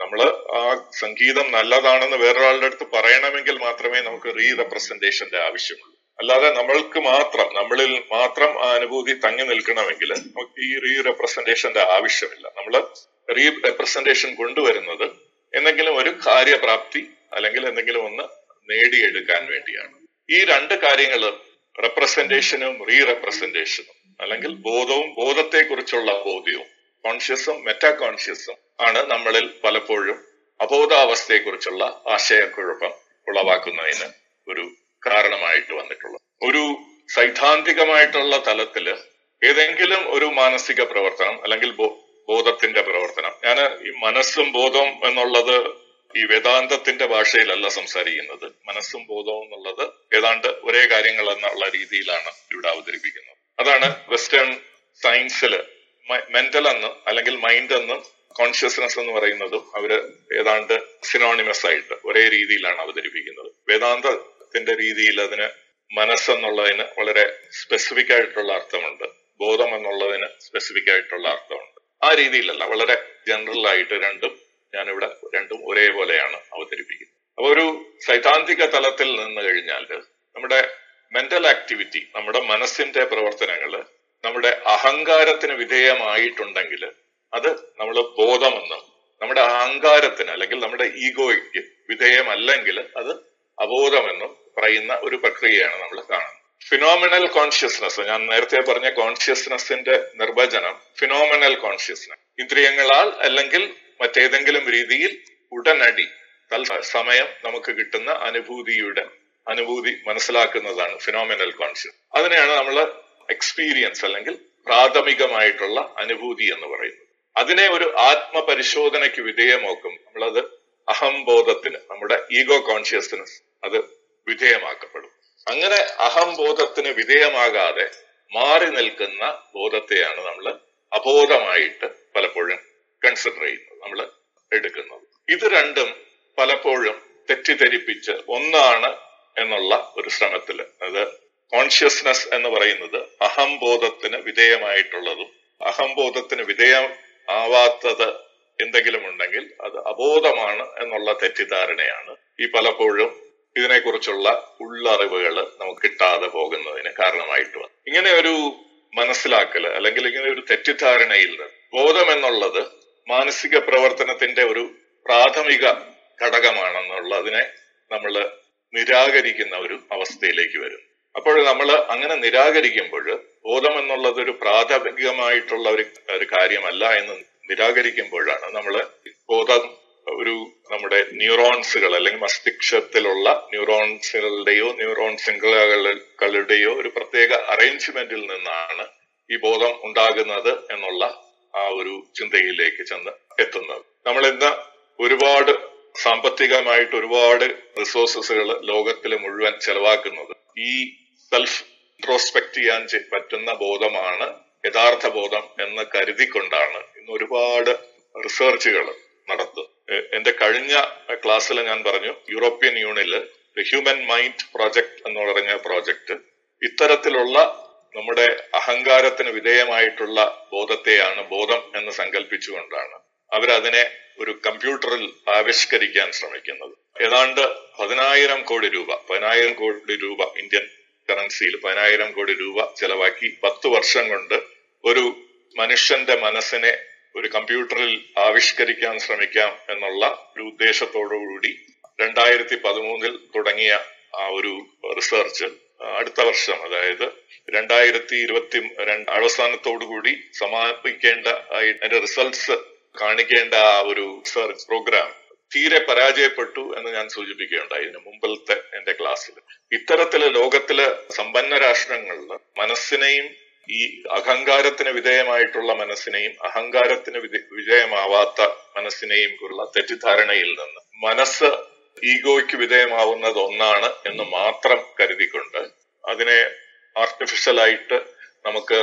നമ്മൾ ആ സംഗീതം നല്ലതാണെന്ന് വേറൊരാളുടെ അടുത്ത് പറയണമെങ്കിൽ മാത്രമേ നമുക്ക് റീ റെപ്രസെന്റേഷന്റെ ആവശ്യമുള്ളൂ. അല്ലാതെ നമ്മൾക്ക് മാത്രം നമ്മളിൽ മാത്രം ആ അനുഭൂതി തങ്ങി നിൽക്കണമെങ്കിൽ നമുക്ക് ഈ റീ റെപ്രസെന്റേഷന്റെ ആവശ്യമില്ല. നമ്മൾ റീ റെപ്രസെന്റേഷൻ കൊണ്ടുവരുന്നത് എന്തെങ്കിലും ഒരു കാര്യപ്രാപ്തി അല്ലെങ്കിൽ എന്തെങ്കിലും ഒന്ന് നേടിയെടുക്കാൻ വേണ്ടിയാണ്. ഈ രണ്ട് കാര്യങ്ങൾ റെപ്രസെന്റേഷനും റീ റെപ്രസെന്റേഷനും അല്ലെങ്കിൽ ബോധവും ബോധത്തെക്കുറിച്ചുള്ള ബോധ്യവും കോൺഷ്യസും മെറ്റാ കോൺഷ്യസും ആണ് നമ്മളിൽ പലപ്പോഴും അബോധാവസ്ഥയെക്കുറിച്ചുള്ള ആശയക്കുഴപ്പം ഉളവാക്കുന്നതിന് ഒരു കാരണമായിട്ട് വന്നിട്ടുള്ളത്. ഒരു സൈദ്ധാന്തികമായിട്ടുള്ള തലത്തിൽ ഏതെങ്കിലും ഒരു മാനസിക പ്രവർത്തനം അല്ലെങ്കിൽ ബോധത്തിന്റെ പ്രവർത്തനം. ഞാൻ ഈ മനസ്സും ബോധവും എന്നുള്ളത് ഈ വേദാന്തത്തിന്റെ ഭാഷയിലല്ല സംസാരിക്കുന്നത്. മനസ്സും ബോധവും എന്നുള്ളത് ഏതാണ്ട് ഒരേ കാര്യങ്ങൾ എന്നുള്ള രീതിയിലാണ് ഇവിടെ അവതരിപ്പിക്കുന്നത്. അതാണ് വെസ്റ്റേൺ സയൻസിൽ മെന്റൽ എന്ന് അല്ലെങ്കിൽ മൈൻഡ് എന്നും കോൺഷ്യസ്നെസ് എന്ന് പറയുന്നതും അവർ ഏതാണ്ട് സിനോണിമസ് ആയിട്ട് ഒരേ രീതിയിലാണ് അവതരിപ്പിക്കുന്നത്. വേദാന്തത്തിന്റെ രീതിയിൽ അതിന് മനസ്സെന്നുള്ളതിന് വളരെ സ്പെസിഫിക് ആയിട്ടുള്ള അർത്ഥമുണ്ട്. ബോധം എന്നുള്ളതിന് സ്പെസിഫിക് ആയിട്ടുള്ള അർത്ഥമുണ്ട്. ആ രീതിയിലല്ല വളരെ ജനറൽ ആയിട്ട് രണ്ടും ഞാനിവിടെ രണ്ടും ഒരേപോലെയാണ് അവതരിപ്പിക്കുന്നത്. അപ്പൊ ഒരു സൈദ്ധാന്തിക തലത്തിൽ നിന്ന് കഴിഞ്ഞാൽ നമ്മുടെ മെന്റൽ ആക്ടിവിറ്റി നമ്മുടെ മനസ്സിന്റെ പ്രവർത്തനങ്ങൾ നമ്മുടെ അഹങ്കാരത്തിന് വിധേയമായിട്ടുണ്ടെങ്കിൽ അത് നമ്മൾ ബോധമെന്ന് നമ്മുടെ അഹങ്കാരത്തിന് അല്ലെങ്കിൽ നമ്മുടെ ഈഗോയ്ക്ക് വിധേയമല്ലെങ്കിൽ അത് അബോധമെന്നും പറയുന്ന ഒരു പ്രക്രിയയാണ് നമ്മൾ കാണുന്നത്. ഫിനോമിനൽ കോൺഷ്യസ്നസ് ഞാൻ നേരത്തെ പറഞ്ഞ കോൺഷ്യസ്നസിന്റെ നിർവചനം ഫിനോമിനൽ കോൺഷ്യസ്നസ് ഇന്ദ്രിയങ്ങളാൽ അല്ലെങ്കിൽ മറ്റേതെങ്കിലും രീതിയിൽ ഉടനടി സമയം നമുക്ക് കിട്ടുന്ന അനുഭൂതിയുടെ അനുഭൂതി മനസ്സിലാക്കുന്നതാണ് ഫിനോമിനൽ കോൺഷ്യസ് അതിനെയാണ് നമ്മൾ എക്സ്പീരിയൻസ് അല്ലെങ്കിൽ പ്രാഥമികമായിട്ടുള്ള അനുഭൂതി എന്ന് പറയുന്നത്. അതിനെ ഒരു ആത്മപരിശോധനയ്ക്ക് വിധേയമാക്കും. നമ്മളത് അഹംബോധത്തിന് നമ്മുടെ ഈഗോ കോൺഷ്യസ്നസ് അത് വിധേയമാക്കപ്പെടും. അങ്ങനെ അഹംബോധത്തിന് വിധേയമാകാതെ മാറി നിൽക്കുന്ന ബോധത്തെയാണ് നമ്മൾ അബോധമായിട്ട് പലപ്പോഴും കൺസിഡർ ചെയ്യുന്നത് നമ്മൾ എടുക്കുന്നത്. ഇത് രണ്ടും പലപ്പോഴും തെറ്റിദ്ധരിപ്പിച്ച് ഒന്നാണ് എന്നുള്ള ഒരു ശ്രമത്തിൽ അത് കോൺഷ്യസ്നസ് എന്ന് പറയുന്നത് അഹംബോധത്തിന് വിധേയമായിട്ടുള്ളതും അഹംബോധത്തിന് വിധേയം ആവാത്തത് എന്തെങ്കിലും ഉണ്ടെങ്കിൽ അത് അബോധമാണ് എന്നുള്ള തെറ്റിദ്ധാരണയാണ് ഈ പലപ്പോഴും ഇതിനെക്കുറിച്ചുള്ള ഉള്ളറിവുകൾ നമുക്ക് കിട്ടാതെ പോകുന്നതിന് കാരണമായിട്ട് വന്നു ഇങ്ങനെ ഒരു മനസ്സിലാക്കൽ അല്ലെങ്കിൽ ഇങ്ങനെ ഒരു തെറ്റിദ്ധാരണയിൽ ബോധം എന്നുള്ളത് മാനസിക പ്രവർത്തനത്തിന്റെ ഒരു പ്രാഥമിക ഘടകമാണെന്നുള്ളതിനെ നമ്മൾ നിരാകരിക്കുന്ന ഒരു അവസ്ഥയിലേക്ക് വരും. അപ്പോൾ നമ്മൾ അങ്ങനെ നിരാകരിക്കുമ്പോൾ ബോധം എന്നുള്ളത് ഒരു പ്രാഥമികമായിട്ടുള്ള ഒരു ഒരു കാര്യമല്ല എന്ന് നിരാകരിക്കുമ്പോഴാണ് നമ്മൾ ബോധം ഒരു നമ്മുടെ ന്യൂറോൺസുകൾ അല്ലെങ്കിൽ മസ്തിഷ്കത്തിലുള്ള ന്യൂറോൺസുകളുടെയോ ന്യൂറോൺ ശൃംഖലകളുടെയോ ഒരു പ്രത്യേക അറേഞ്ച്മെന്റിൽ നിന്നാണ് ഈ ബോധം ഉണ്ടാകുന്നത് എന്നുള്ള ആ ഒരു ചിന്തയിലേക്ക് ചെന്ന് എത്തുന്നത്. നമ്മൾ ഇന്ന് ഒരുപാട് സാമ്പത്തികമായിട്ട് ഒരുപാട് റിസോഴ്സസുകൾ ലോകത്തിൽ മുഴുവൻ ചെലവാക്കുന്നത് ഈ സെൽഫ് ഇൻട്രോസ്പെക്ട് ചെയ്യാൻ പറ്റുന്ന ബോധമാണ് യഥാർത്ഥ ബോധം എന്ന് കരുതിക്കൊണ്ടാണ് ഇന്ന് ഒരുപാട് റിസർച്ചുകൾ നടത്തുന്നത്. എന്റെ കഴിഞ്ഞ ക്ലാസ്സിൽ ഞാൻ പറഞ്ഞു യൂറോപ്യൻ യൂണിയനിൽ ഹ്യൂമൻ മൈൻഡ് പ്രോജക്ട് എന്ന് പറഞ്ഞ പ്രോജക്ട് ഇത്തരത്തിലുള്ള നമ്മുടെ അഹങ്കാരത്തിന് വിധേയമായിട്ടുള്ള ബോധത്തെയാണ് ബോധം എന്ന് സങ്കല്പിച്ചുകൊണ്ടാണ് അവരതിനെ ഒരു കമ്പ്യൂട്ടറിൽ ആവിഷ്കരിക്കാൻ ശ്രമിക്കുന്നത്. ഏതാണ്ട് പതിനായിരം കോടി രൂപ പതിനായിരം കോടി രൂപ ഇന്ത്യൻ കറൻസിയിൽ പതിനായിരം കോടി രൂപ ചെലവാക്കി പത്ത് വർഷം കൊണ്ട് ഒരു മനുഷ്യന്റെ മനസ്സിനെ ഒരു കമ്പ്യൂട്ടറിൽ ആവിഷ്കരിക്കാൻ ശ്രമിക്കാം എന്നുള്ള ഒരു ഉദ്ദേശത്തോടുകൂടി രണ്ടായിരത്തി പതിമൂന്നിൽ തുടങ്ങിയ ആ ഒരു റിസർച്ച് അടുത്ത വർഷം അതായത് രണ്ടായിരത്തി ഇരുപത്തി അവസാനത്തോടുകൂടി സമാപിക്കേണ്ട അതിന്റെ റിസൾട്ട്സ് കാണിക്കേണ്ട ആ ഒരു റിസർച്ച് പ്രോഗ്രാം തീരെ പരാജയപ്പെട്ടു എന്ന് ഞാൻ സൂചിപ്പിക്കുകയുണ്ടായി ഇതിന് മുമ്പിലത്തെ എന്റെ ക്ലാസ്സിൽ. ഇത്തരത്തിൽ ലോകത്തിലെ സമ്പന്ന രാഷ്ട്രങ്ങളിൽ മനസ്സിനെയും ഈ അഹങ്കാരത്തിന് വിധേയമായിട്ടുള്ള മനസ്സിനെയും അഹങ്കാരത്തിന് വിധേയമാവാത്ത മനസ്സിനെയും ഉള്ള തെറ്റിദ്ധാരണയിൽ നിന്ന് മനസ്സ് ഈഗോയ്ക്ക് വിധേയമാവുന്നത് ഒന്നാണ് എന്ന് മാത്രം കരുതിക്കൊണ്ട് അതിനെ ആർട്ടിഫിഷ്യലായിട്ട് നമുക്ക്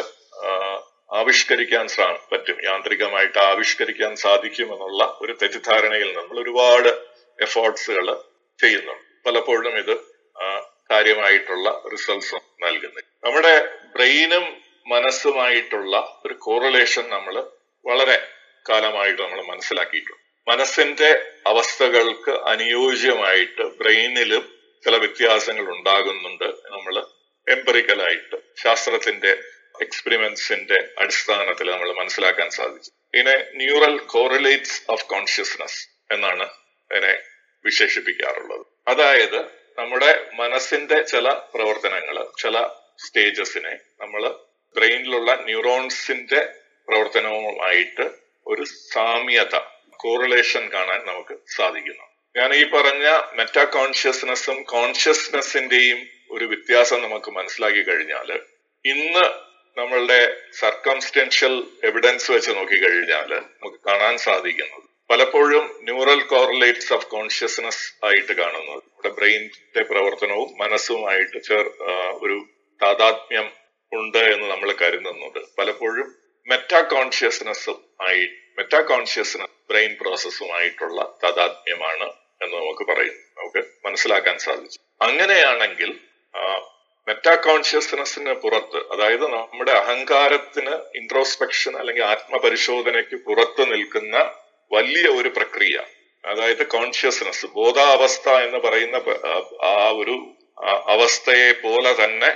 ആവിഷ്കരിക്കാൻ പറ്റും. യാന്ത്രികമായിട്ട് ആവിഷ്കരിക്കാൻ സാധിക്കുമെന്നുള്ള ഒരു തെറ്റിദ്ധാരണയിൽ നമ്മൾ ഒരുപാട് എഫേർട്സുകൾ ചെയ്യുന്നുണ്ട്. പലപ്പോഴും ഇത് കാര്യമായിട്ടുള്ള റിസൾട്ട്സ് നൽകുന്നു. നമ്മുടെ ബ്രെയിനും മനസ്സുമായിട്ടുള്ള ഒരു കോറിലേഷൻ നമ്മൾ വളരെ കാലമായിട്ട് നമ്മൾ മനസ്സിലാക്കിയിട്ടുണ്ട്. മനസ്സിന്റെ അവസ്ഥകൾക്ക് അനുയോജ്യമായിട്ട് ബ്രെയിനിലും ചില വ്യത്യാസങ്ങൾ ഉണ്ടാകുന്നുണ്ട് നമ്മൾ എംപറിക്കലായിട്ട് ശാസ്ത്രത്തിന്റെ എക്സ്പെരിമെന്റ്സിന്റെ അടിസ്ഥാനത്തിൽ നമ്മൾ മനസ്സിലാക്കാൻ സാധിച്ചു. ഇതിനെ ന്യൂറൽ കോറിലേറ്റ്സ് ഓഫ് കോൺഷ്യസ്നസ് എന്നാണ് ഇതിനെ വിശേഷിപ്പിക്കാറുള്ളത്. അതായത് നമ്മുടെ മനസ്സിന്റെ ചില പ്രവർത്തനങ്ങൾ ചില സ്റ്റേജസിനെ നമ്മൾ ബ്രെയിനിലുള്ള ന്യൂറോൺസിന്റെ പ്രവർത്തനവുമായിട്ട് ഒരു സാമ്യത കോറിലേഷൻ കാണാൻ നമുക്ക് സാധിക്കുന്നു. ഞാൻ ഈ പറഞ്ഞ മെറ്റാ കോൺഷ്യസ്നസ്സും കോൺഷ്യസ്നെസ്സിന്റെയും ഒരു വ്യത്യാസം നമുക്ക് മനസ്സിലാക്കി കഴിഞ്ഞാൽ ഇന്ന് നമ്മളുടെ സർക്കംസ്റ്റൻഷ്യൽ എവിഡൻസ് വെച്ച് നോക്കിക്കഴിഞ്ഞാൽ നമുക്ക് കാണാൻ സാധിക്കുന്നത് പലപ്പോഴും ന്യൂറൽ കോറിലേറ്റ്സ് ഓഫ് കോൺഷ്യസ്നസ് ആയിട്ട് കാണുന്നത് നമ്മുടെ ബ്രെയിനിന്റെ പ്രവർത്തനവും മനസ്സുമായിട്ട് ചേർ ഒരു താതാത്മ്യം ഉണ്ട് എന്ന് നമ്മൾ കരുതുന്നുണ്ട്. പലപ്പോഴും മെറ്റാ കോൺഷ്യസ്നെസ്സും ആയി മെറ്റാ കോൺഷ്യസ്നസ് ബ്രെയിൻ പ്രോസസ്സുമായിട്ടുള്ള താതാത്മ്യമാണ് എന്ന് നമുക്ക് പറയും നമുക്ക് മനസ്സിലാക്കാൻ സാധിച്ചു. അങ്ങനെയാണെങ്കിൽ മെറ്റാ കോൺഷ്യസ്നെസ്സിന് പുറത്ത് അതായത് നമ്മുടെ അഹങ്കാരത്തിന് ഇൻട്രോസ്പെക്ഷൻ അല്ലെങ്കിൽ ആത്മപരിശോധനയ്ക്ക് പുറത്ത് നിൽക്കുന്ന വലിയ ഒരു പ്രക്രിയ അതായത് കോൺഷ്യസ്നെസ് ബോധാവസ്ഥ എന്ന് പറയുന്ന ആ ഒരു അവസ്ഥയെ പോലെ തന്നെ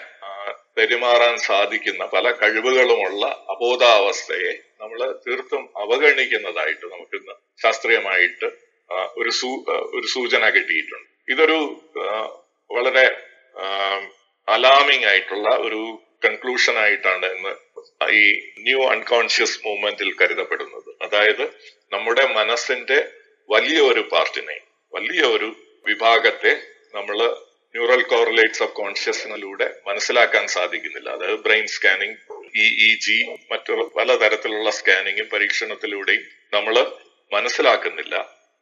പെരുമാറാൻ സാധിക്കുന്ന പല കഴിവുകളുമുള്ള അബോധാവസ്ഥയെ നമ്മൾ തീർത്തും അവഗണിക്കുന്നതായിട്ട് നമുക്കിന്ന് ശാസ്ത്രീയമായിട്ട് ഒരു സൂ ഒരു സൂചന കിട്ടിയിട്ടുണ്ട്. ഇതൊരു വളരെ അലാമിംഗ് ആയിട്ടുള്ള ഒരു കൺക്ലൂഷൻ ആയിട്ടാണ് ഇന്ന് ഈ ന്യൂ അൺകോൺഷ്യസ് മൂവ്മെന്റിൽ കരുതപ്പെടുന്നത്. അതായത് നമ്മുടെ മനസ്സിന്റെ വലിയ ഒരു പാർട്ടിനെ വലിയ ഒരു വിഭാഗത്തെ നമ്മൾ ന്യൂറൽ കോറിലേറ്റ്സ് ഓഫ് കോൺഷ്യസിനിലൂടെ മനസ്സിലാക്കാൻ സാധിക്കുന്നില്ല. അതായത് brain scanning E E G മറ്റു പലതരത്തിലുള്ള സ്കാനിങ്ങും പരീക്ഷണത്തിലൂടെയും നമ്മൾ മനസ്സിലാക്കുന്നില്ല.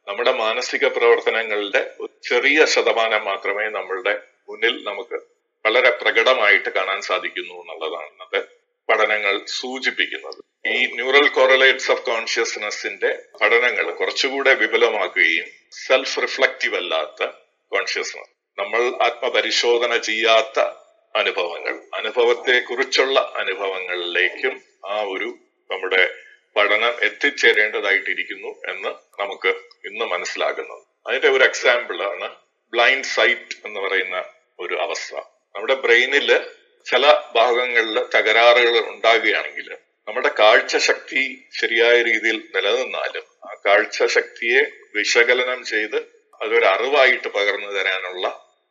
നമ്മുടെ മാനസിക പ്രവർത്തനങ്ങളുടെ ചെറിയ ശതമാനം മാത്രമേ നമ്മളുടെ മുന്നിൽ നമുക്ക് വളരെ പ്രകടമായിട്ട് കാണാൻ സാധിക്കുന്നു എന്നുള്ളതാണ് ഇന്നത്തെ പഠനങ്ങൾ സൂചിപ്പിക്കുന്നത്. ഈ ന്യൂറൽ കോറലേറ്റ്സ് ഓഫ് കോൺഷ്യസ്നെസ്സിന്റെ പഠനങ്ങൾ കുറച്ചുകൂടെ വിപുലമാക്കുകയും സെൽഫ് റിഫ്ലക്റ്റീവ് അല്ലാത്ത കോൺഷ്യസ്നസ് നമ്മൾ ആത്മപരിശോധന ചെയ്യാത്ത അനുഭവങ്ങൾ അനുഭവത്തെ കുറിച്ചുള്ള അനുഭവങ്ങളിലേക്കും ആ ഒരു നമ്മുടെ പഠനം എത്തിച്ചേരേണ്ടതായിട്ടിരിക്കുന്നു എന്ന് നമുക്ക് ഇന്ന് മനസ്സിലാകുന്നത് അതിന്റെ ഒരു എക്സാമ്പിൾ ആണ് ബ്ലൈൻഡ് സൈറ്റ് എന്ന് പറയുന്ന ഒരു അവസ്ഥ. നമ്മുടെ ബ്രെയിനിൽ ചില ഭാഗങ്ങളിൽ തകരാറുകൾ ഉണ്ടാകുകയാണെങ്കിൽ നമ്മുടെ കാഴ്ച ശക്തി ശരിയായ രീതിയിൽ നിലനിന്നാലും ആ കാഴ്ച ശക്തിയെ വിശകലനം ചെയ്ത് അതൊരു അറിവായിട്ട് പകർന്നു തരാനുള്ള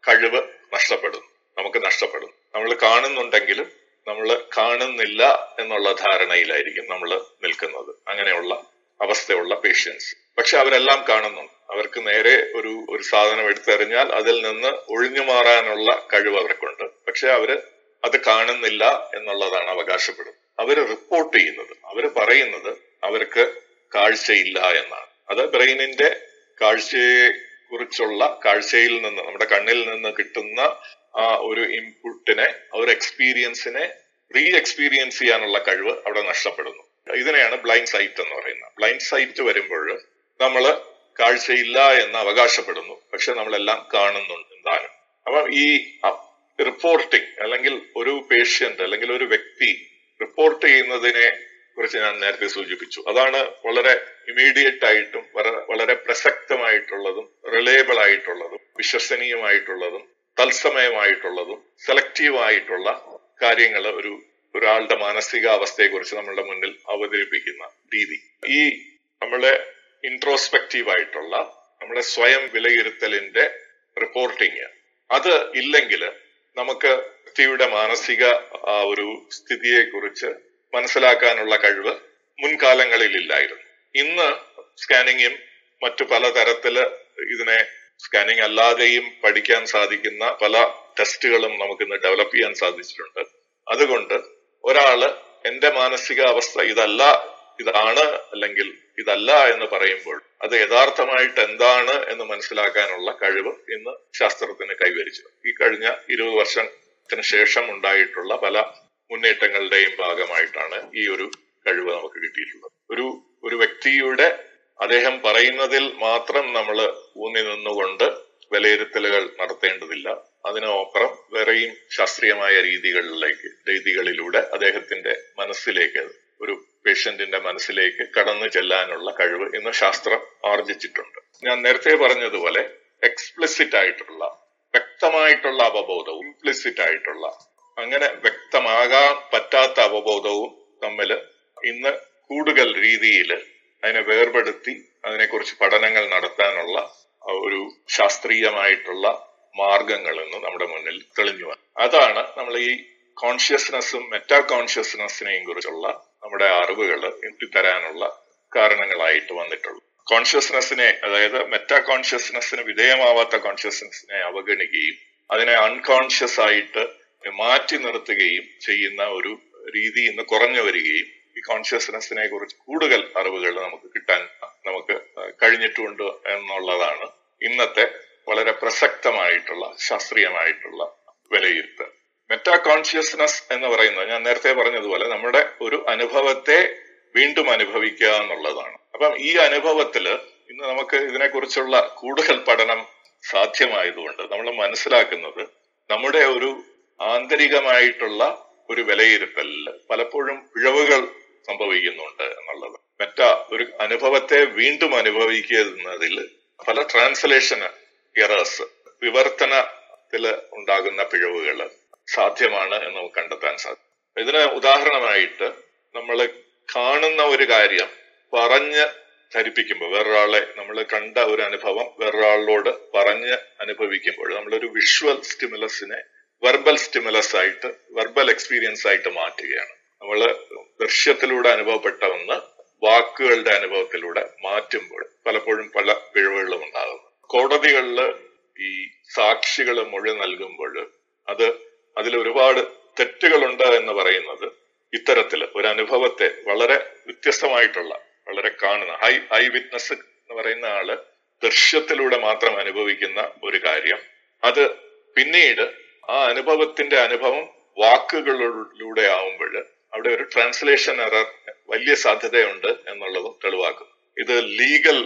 കഴിവ് നഷ്ടപ്പെടും നമുക്ക് നഷ്ടപ്പെടും നമ്മൾ കാണുന്നുണ്ടെങ്കിലും നമ്മൾ കാണുന്നില്ല എന്നുള്ള ധാരണയിലായിരിക്കും നമ്മൾ നിൽക്കുന്നത്. അങ്ങനെയുള്ള അവസ്ഥയുള്ള പേഷ്യൻസ്. പക്ഷെ അവരെല്ലാം കാണുന്നുണ്ട്. അവർക്ക് നേരെ ഒരു ഒരു സാധനം എടുത്തെറിഞ്ഞാൽ അതിൽ നിന്ന് ഒഴിഞ്ഞു മാറാനുള്ള കഴിവ് അവർക്കുണ്ട്. പക്ഷെ അവർ അത് കാണുന്നില്ല എന്നുള്ളതാണ് അവകാശപ്പെടുന്നത്. അവർ റിപ്പോർട്ട് ചെയ്യുന്നത് അവർ പറയുന്നത് അവർക്ക് കാഴ്ചയില്ല എന്നാണ്. അത് ബ്രെയിനിന്റെ കാഴ്ചയെ കുറിച്ചുള്ള കാഴ്ചയിൽ നിന്ന് നമ്മുടെ കണ്ണിൽ നിന്ന് കിട്ടുന്ന ആ ഒരു ഇൻപുട്ടിനെ ഒരു എക്സ്പീരിയൻസിനെ റീ എക്സ്പീരിയൻസ് ചെയ്യാനുള്ള കഴിവ് അവിടെ നഷ്ടപ്പെടുന്നു. ഇതിനെയാണ് ബ്ലൈൻഡ് സൈറ്റ് എന്ന് പറയുന്നത്. ബ്ലൈൻഡ് സൈറ്റ് വരുമ്പോൾ നമ്മൾ കാഴ്ചയില്ല എന്ന് അവകാശപ്പെടുന്നു. പക്ഷെ നമ്മളെല്ലാം കാണുന്നുണ്ട് എന്താണ് അപ്പൊ ഈ റിപ്പോർട്ടിംഗ് അല്ലെങ്കിൽ ഒരു പേഷ്യന്റ് അല്ലെങ്കിൽ ഒരു വ്യക്തി റിപ്പോർട്ട് ചെയ്യുന്നതിനെ കുറിച്ച് ഞാൻ നേരത്തെ സൂചിപ്പിച്ചു. അതാണ് വളരെ ഇമീഡിയറ്റ് ആയിട്ടും വളരെ പ്രസക്തമായിട്ടുള്ളതും റിലയബിൾ ആയിട്ടുള്ളതും വിശ്വസനീയമായിട്ടുള്ളതും തത്സമയമായിട്ടുള്ളതും സെലക്റ്റീവ് ആയിട്ടുള്ള കാര്യങ്ങൾ ഒരു ഒരാളുടെ മാനസികാവസ്ഥയെ കുറിച്ച് നമ്മളുടെ മുന്നിൽ അവതരിപ്പിക്കുന്ന രീതി. ഈ നമ്മളെ ഇൻട്രോസ്പെക്റ്റീവ് ആയിട്ടുള്ള നമ്മുടെ സ്വയം വിലയിരുത്തലിന്റെ റിപ്പോർട്ടിങ് അത് ഇല്ലെങ്കിൽ നമുക്ക് വ്യക്തിയുടെ മാനസിക ഒരു സ്ഥിതിയെ കുറിച്ച് മനസ്സിലാക്കാനുള്ള കഴിവ് മുൻകാലങ്ങളിൽ ഇല്ലായിരുന്നു ഇന്ന് സ്കാനിങ്ങും മറ്റു പലതരത്തിൽ ഇതിനെ സ്കാനിങ് അല്ലാതെയും പഠിക്കാൻ സാധിക്കുന്ന പല ടെസ്റ്റുകളും നമുക്ക് ഇന്ന് ഡെവലപ്പ് ചെയ്യാൻ സാധിച്ചിട്ടുണ്ട്. അതുകൊണ്ട് ഒരാൾ എന്റെ മാനസികാവസ്ഥ ഇതല്ല ഇതാണ് അല്ലെങ്കിൽ ഇതല്ല എന്ന് പറയുമ്പോൾ അത് യഥാർത്ഥമായിട്ട് എന്താണ് എന്ന് മനസ്സിലാക്കാനുള്ള കഴിവ് ഇന്ന് ശാസ്ത്രത്തിന് കൈവരിച്ചു. ഈ കഴിഞ്ഞ ഇരുപത് വർഷത്തിന് ശേഷം ഉണ്ടായിട്ടുള്ള പല മുന്നേറ്റങ്ങളുടെയും ഭാഗമായിട്ടാണ് ഈ ഒരു കഴിവ് നമുക്ക് കിട്ടിയിട്ടുള്ളത്. ഒരു ഒരു വ്യക്തിയുടെ അദ്ദേഹം പറയുന്നതിൽ മാത്രം നമ്മൾ ഊന്നി നിന്നുകൊണ്ട് വിലയിരുത്തലുകൾ നടത്തേണ്ടതില്ല. അതിനപ്പുറം വേറെയും ശാസ്ത്രീയമായ രീതികളിലേക്ക് രീതികളിലൂടെ അദ്ദേഹത്തിന്റെ മനസ്സിലേക്ക് ഒരു പേഷ്യന്റിന്റെ മനസ്സിലേക്ക് കടന്നു ചെല്ലാനുള്ള കഴിവ് ഇന്ന് ശാസ്ത്രം ആർജിച്ചിട്ടുണ്ട്. ഞാൻ നേരത്തെ പറഞ്ഞതുപോലെ എക്സ്പ്ലിസിറ്റ് ആയിട്ടുള്ള വ്യക്തമായിട്ടുള്ള അവബോധവും ഇംപ്ലിസിറ്റ് ആയിട്ടുള്ള അങ്ങനെ വ്യക്തമാകാൻ പറ്റാത്ത അവബോധവും തമ്മിൽ ഇന്ന് കൂടുതൽ രീതിയിൽ അതിനെ വേർപെടുത്തി അതിനെക്കുറിച്ച് പഠനങ്ങൾ നടത്താനുള്ള ഒരു ശാസ്ത്രീയമായിട്ടുള്ള മാർഗങ്ങൾ ഇന്ന് നമ്മുടെ മുന്നിൽ തെളിഞ്ഞു അതാണ് നമ്മൾ ഈ കോൺഷ്യസ്നെസ്സും മെറ്റാ കോൺഷ്യസ്നെസ്സിനെയും കുറിച്ചുള്ള നമ്മുടെ അറിവുകൾ എത്തിത്തരാനുള്ള കാരണങ്ങളായിട്ട് വന്നിട്ടുള്ളൂ. കോൺഷ്യസ്നെസ്സിനെ അതായത് മെറ്റാ കോൺഷ്യസ്നെസ്സിന് വിധേയമാവാത്ത കോൺഷ്യസ്നെസ്സിനെ അവഗണിക്കുകയും അതിനെ അൺകോൺഷ്യസ് ആയിട്ട് മാറ്റി നിർത്തുകയും ചെയ്യുന്ന ഒരു രീതി ഇന്ന് കുറഞ്ഞു വരികയും ഈ കോൺഷ്യസ്നെസ്സിനെ കുറിച്ച് കൂടുതൽ അറിവുകൾ നമുക്ക് കിട്ടാൻ നമുക്ക് കഴിഞ്ഞിട്ടുണ്ട് എന്നുള്ളതാണ് ഇന്നത്തെ വളരെ പ്രസക്തമായിട്ടുള്ള ശാസ്ത്രീയമായിട്ടുള്ള വിലയിരുത്തൽ. മെറ്റാ കോൺഷ്യസ്നസ് എന്ന് പറയുന്നത് ഞാൻ നേരത്തെ പറഞ്ഞതുപോലെ നമ്മുടെ ഒരു അനുഭവത്തെ വീണ്ടും അനുഭവിക്കുക എന്നുള്ളതാണ്. അപ്പം ഈ അനുഭവത്തിൽ ഇന്ന് നമുക്ക് ഇതിനെക്കുറിച്ചുള്ള കൂടുതൽ പഠനം സാധ്യമായതുകൊണ്ട് നമ്മൾ മനസ്സിലാക്കുന്നത് നമ്മുടെ ഒരു ആന്തരികമായിട്ടുള്ള ഒരു വിലയിരുത്തലിൽ പലപ്പോഴും പിഴവുകൾ സംഭവിക്കുന്നുണ്ട് എന്നുള്ളത്. മെറ്റ ഒരു അനുഭവത്തെ വീണ്ടും അനുഭവിക്കുന്നതിൽ പല ട്രാൻസ്ലേഷൻ എറേഴ്സ് വിവർത്തനത്തിൽ ഉണ്ടാകുന്ന പിഴവുകൾ സാധ്യമാണ് എന്ന് നമുക്ക് കണ്ടെത്താൻ സാധിക്കും. ഇതിന് ഉദാഹരണമായിട്ട് നമ്മൾ കാണുന്ന ഒരു കാര്യം പറഞ്ഞ് ധരിപ്പിക്കുമ്പോൾ വേറൊരാളെ നമ്മൾ കണ്ട ഒരു അനുഭവം വേറൊരാളോട് പറഞ്ഞ് അനുഭവിക്കുമ്പോൾ നമ്മളൊരു വിഷ്വൽ സ്റ്റിമുലസിനെ വെർബൽ സ്റ്റിമുലസ് ആയിട്ട് വെർബൽ എക്സ്പീരിയൻസ് ആയിട്ട് മാറ്റുകയാണ്. നമ്മൾ ദൃശ്യത്തിലൂടെ അനുഭവപ്പെട്ട ഒന്ന് വാക്കുകളുടെ അനുഭവത്തിലൂടെ മാറ്റുമ്പോൾ പലപ്പോഴും പല പിഴവുകളും ഉണ്ടാകുന്നു. കോടതികളിൽ ഈ സാക്ഷികൾ മൊഴി നൽകുമ്പോൾ അത് അതിൽ ഒരുപാട് തെറ്റുകളുണ്ട് എന്ന് പറയുന്നത് ഇത്തരത്തിൽ ഒരു അനുഭവത്തെ വളരെ വ്യത്യസ്തമായിട്ടുള്ള വളരെ കാണുന്ന ഹൈ ഐ വിറ്റ്നസ് എന്ന് പറയുന്ന ആൾ ദൃശ്യത്തിലൂടെ മാത്രം അനുഭവിക്കുന്ന ഒരു കാര്യം. അത് പിന്നീട് ആ അനുഭവത്തിന്റെ അനുഭവം വാക്കുകളിലൂടെ ആവുമ്പോൾ അവിടെ ഒരു ട്രാൻസ്ലേഷൻ എറർ വലിയ സാധ്യതയുണ്ട് എന്നുള്ളതും തെളിവാക്കുന്നു ഇത് ലീഗൽ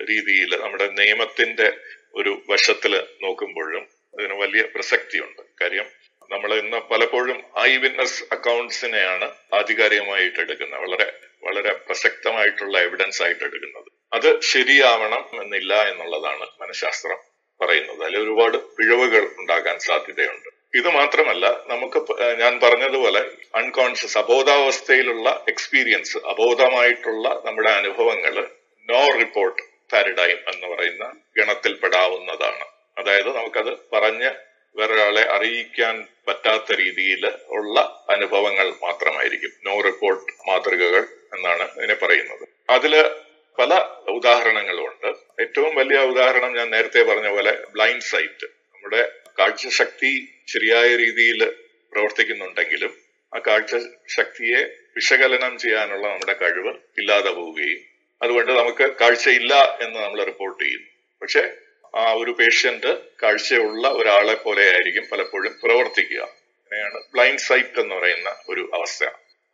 രീതിയിൽ നമ്മുടെ നിയമത്തിന്റെ ഒരു വശത്തിൽ നോക്കുമ്പോഴും അതിന് വലിയ പ്രസക്തിയുണ്ട്. കാര്യം നമ്മൾ ഇന്ന് പലപ്പോഴും ഐ വിറ്റ്നസ് അക്കൗണ്ട്സിനെയാണ് ആധികാരികമായിട്ട് എടുക്കുന്നത്. വളരെ വളരെ പ്രസക്തമായിട്ടുള്ള എവിഡൻസ് ആയിട്ട് എടുക്കുന്നത്. അത് ശരിയാവണം എന്നില്ല എന്നുള്ളതാണ് മനഃശാസ്ത്രം പറയുന്നത്. അതിൽ ഒരുപാട് പിഴവുകൾ ഉണ്ടാകാൻ സാധ്യതയുണ്ട്. ഇത് മാത്രമല്ല നമുക്ക് ഞാൻ പറഞ്ഞതുപോലെ അൺകോൺഷ്യസ് അബോധാവസ്ഥയിലുള്ള എക്സ്പീരിയൻസ് അബോധമായിട്ടുള്ള നമ്മുടെ അനുഭവങ്ങൾ നോ റിപ്പോർട്ട് പാരഡൈം എന്ന് പറയുന്ന ഗണത്തിൽപ്പെടാവുന്നതാണ്. അതായത് നമുക്കത് പറഞ്ഞ് വേറൊരാളെ അറിയിക്കാൻ പറ്റാത്ത രീതിയിൽ ഉള്ള അനുഭവങ്ങൾ മാത്രമായിരിക്കും. നോ റിപ്പോർട്ട് മാതൃകകൾ എന്നാണ് ഇതിനെ പറയുന്നത്. അതിൽ പല ഉദാഹരണങ്ങളുണ്ട്. ഏറ്റവും വലിയ ഉദാഹരണം ഞാൻ നേരത്തെ പറഞ്ഞ പോലെ ബ്ലൈൻഡ് സൈറ്റ് നമ്മുടെ കാഴ്ചശക്തി ശരിയായ രീതിയിൽ പ്രവർത്തിക്കുന്നുണ്ടെങ്കിലും ആ കാഴ്ചശക്തിയെ വിശകലനം ചെയ്യാനുള്ള നമ്മുടെ കഴിവ് ഇല്ലാതെ പോവുകയും അതുകൊണ്ട് നമുക്ക് കാഴ്ചയില്ല എന്ന് നമ്മൾ റിപ്പോർട്ട് ചെയ്യുന്നു. പക്ഷെ ആ ഒരു പേഷ്യന്റ് കാഴ്ചയുള്ള ഒരാളെ പോലെ ആയിരിക്കും പലപ്പോഴും പ്രവർത്തിക്കുക. അങ്ങനെയാണ് ബ്ലൈൻഡ് സൈറ്റ് എന്ന് പറയുന്ന ഒരു അവസ്ഥ.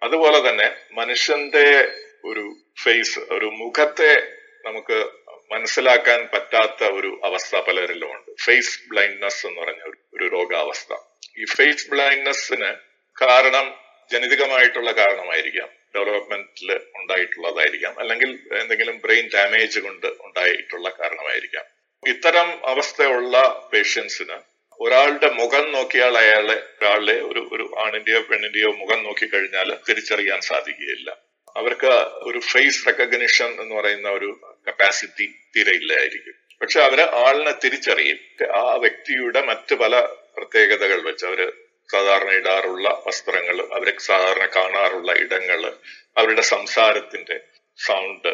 അതുപോലെ തന്നെ മനുഷ്യന്റെ ഒരു ഫേസ് ഒരു മുഖത്തെ നമുക്ക് മനസ്സിലാക്കാൻ പറ്റാത്ത ഒരു അവസ്ഥ പലരിലും ഉണ്ട്. ഫേസ് ബ്ലൈൻഡ്നെസ് എന്ന് പറഞ്ഞ ഒരു രോഗാവസ്ഥ. ഈ ഫേസ് ബ്ലൈൻഡ്നെസ്സിന് കാരണം ജനിതകമായിട്ടുള്ള കാരണമായിരിക്കാം. ഡെവലപ്മെന്റിൽ ഉണ്ടായിട്ടുള്ളതായിരിക്കാം. അല്ലെങ്കിൽ എന്തെങ്കിലും ബ്രെയിൻ ഡാമേജ് കൊണ്ട് ഉണ്ടായിട്ടുള്ള കാരണമായിരിക്കാം. ഇത്തരം അവസ്ഥയുള്ള പേഷ്യൻസിന് ഒരാളുടെ മുഖം നോക്കിയാൽ അയാളെ ഒരാളെ ഒരു ഒരു ആണിന്റെയോ പെണ്ണിന്റെയോ മുഖം നോക്കി കഴിഞ്ഞാൽ തിരിച്ചറിയാൻ സാധിക്കുകയില്ല. അവർക്ക് ഒരു ഫേസ് റെക്കഗ്നിഷൻ എന്ന് പറയുന്ന ഒരു കപ്പാസിറ്റി തീരെ ഇല്ലായിരിക്കും. പക്ഷെ അവർ ആളിനെ തിരിച്ചറിയും. ആ വ്യക്തിയുടെ മറ്റു പല പ്രത്യേകതകൾ വെച്ച് അവർ സാധാരണ ഇടാറുള്ള വസ്ത്രങ്ങൾ അവരെ സാധാരണ കാണാറുള്ള ഇടങ്ങൾ അവരുടെ സംസാരത്തിന്റെ സൗണ്ട്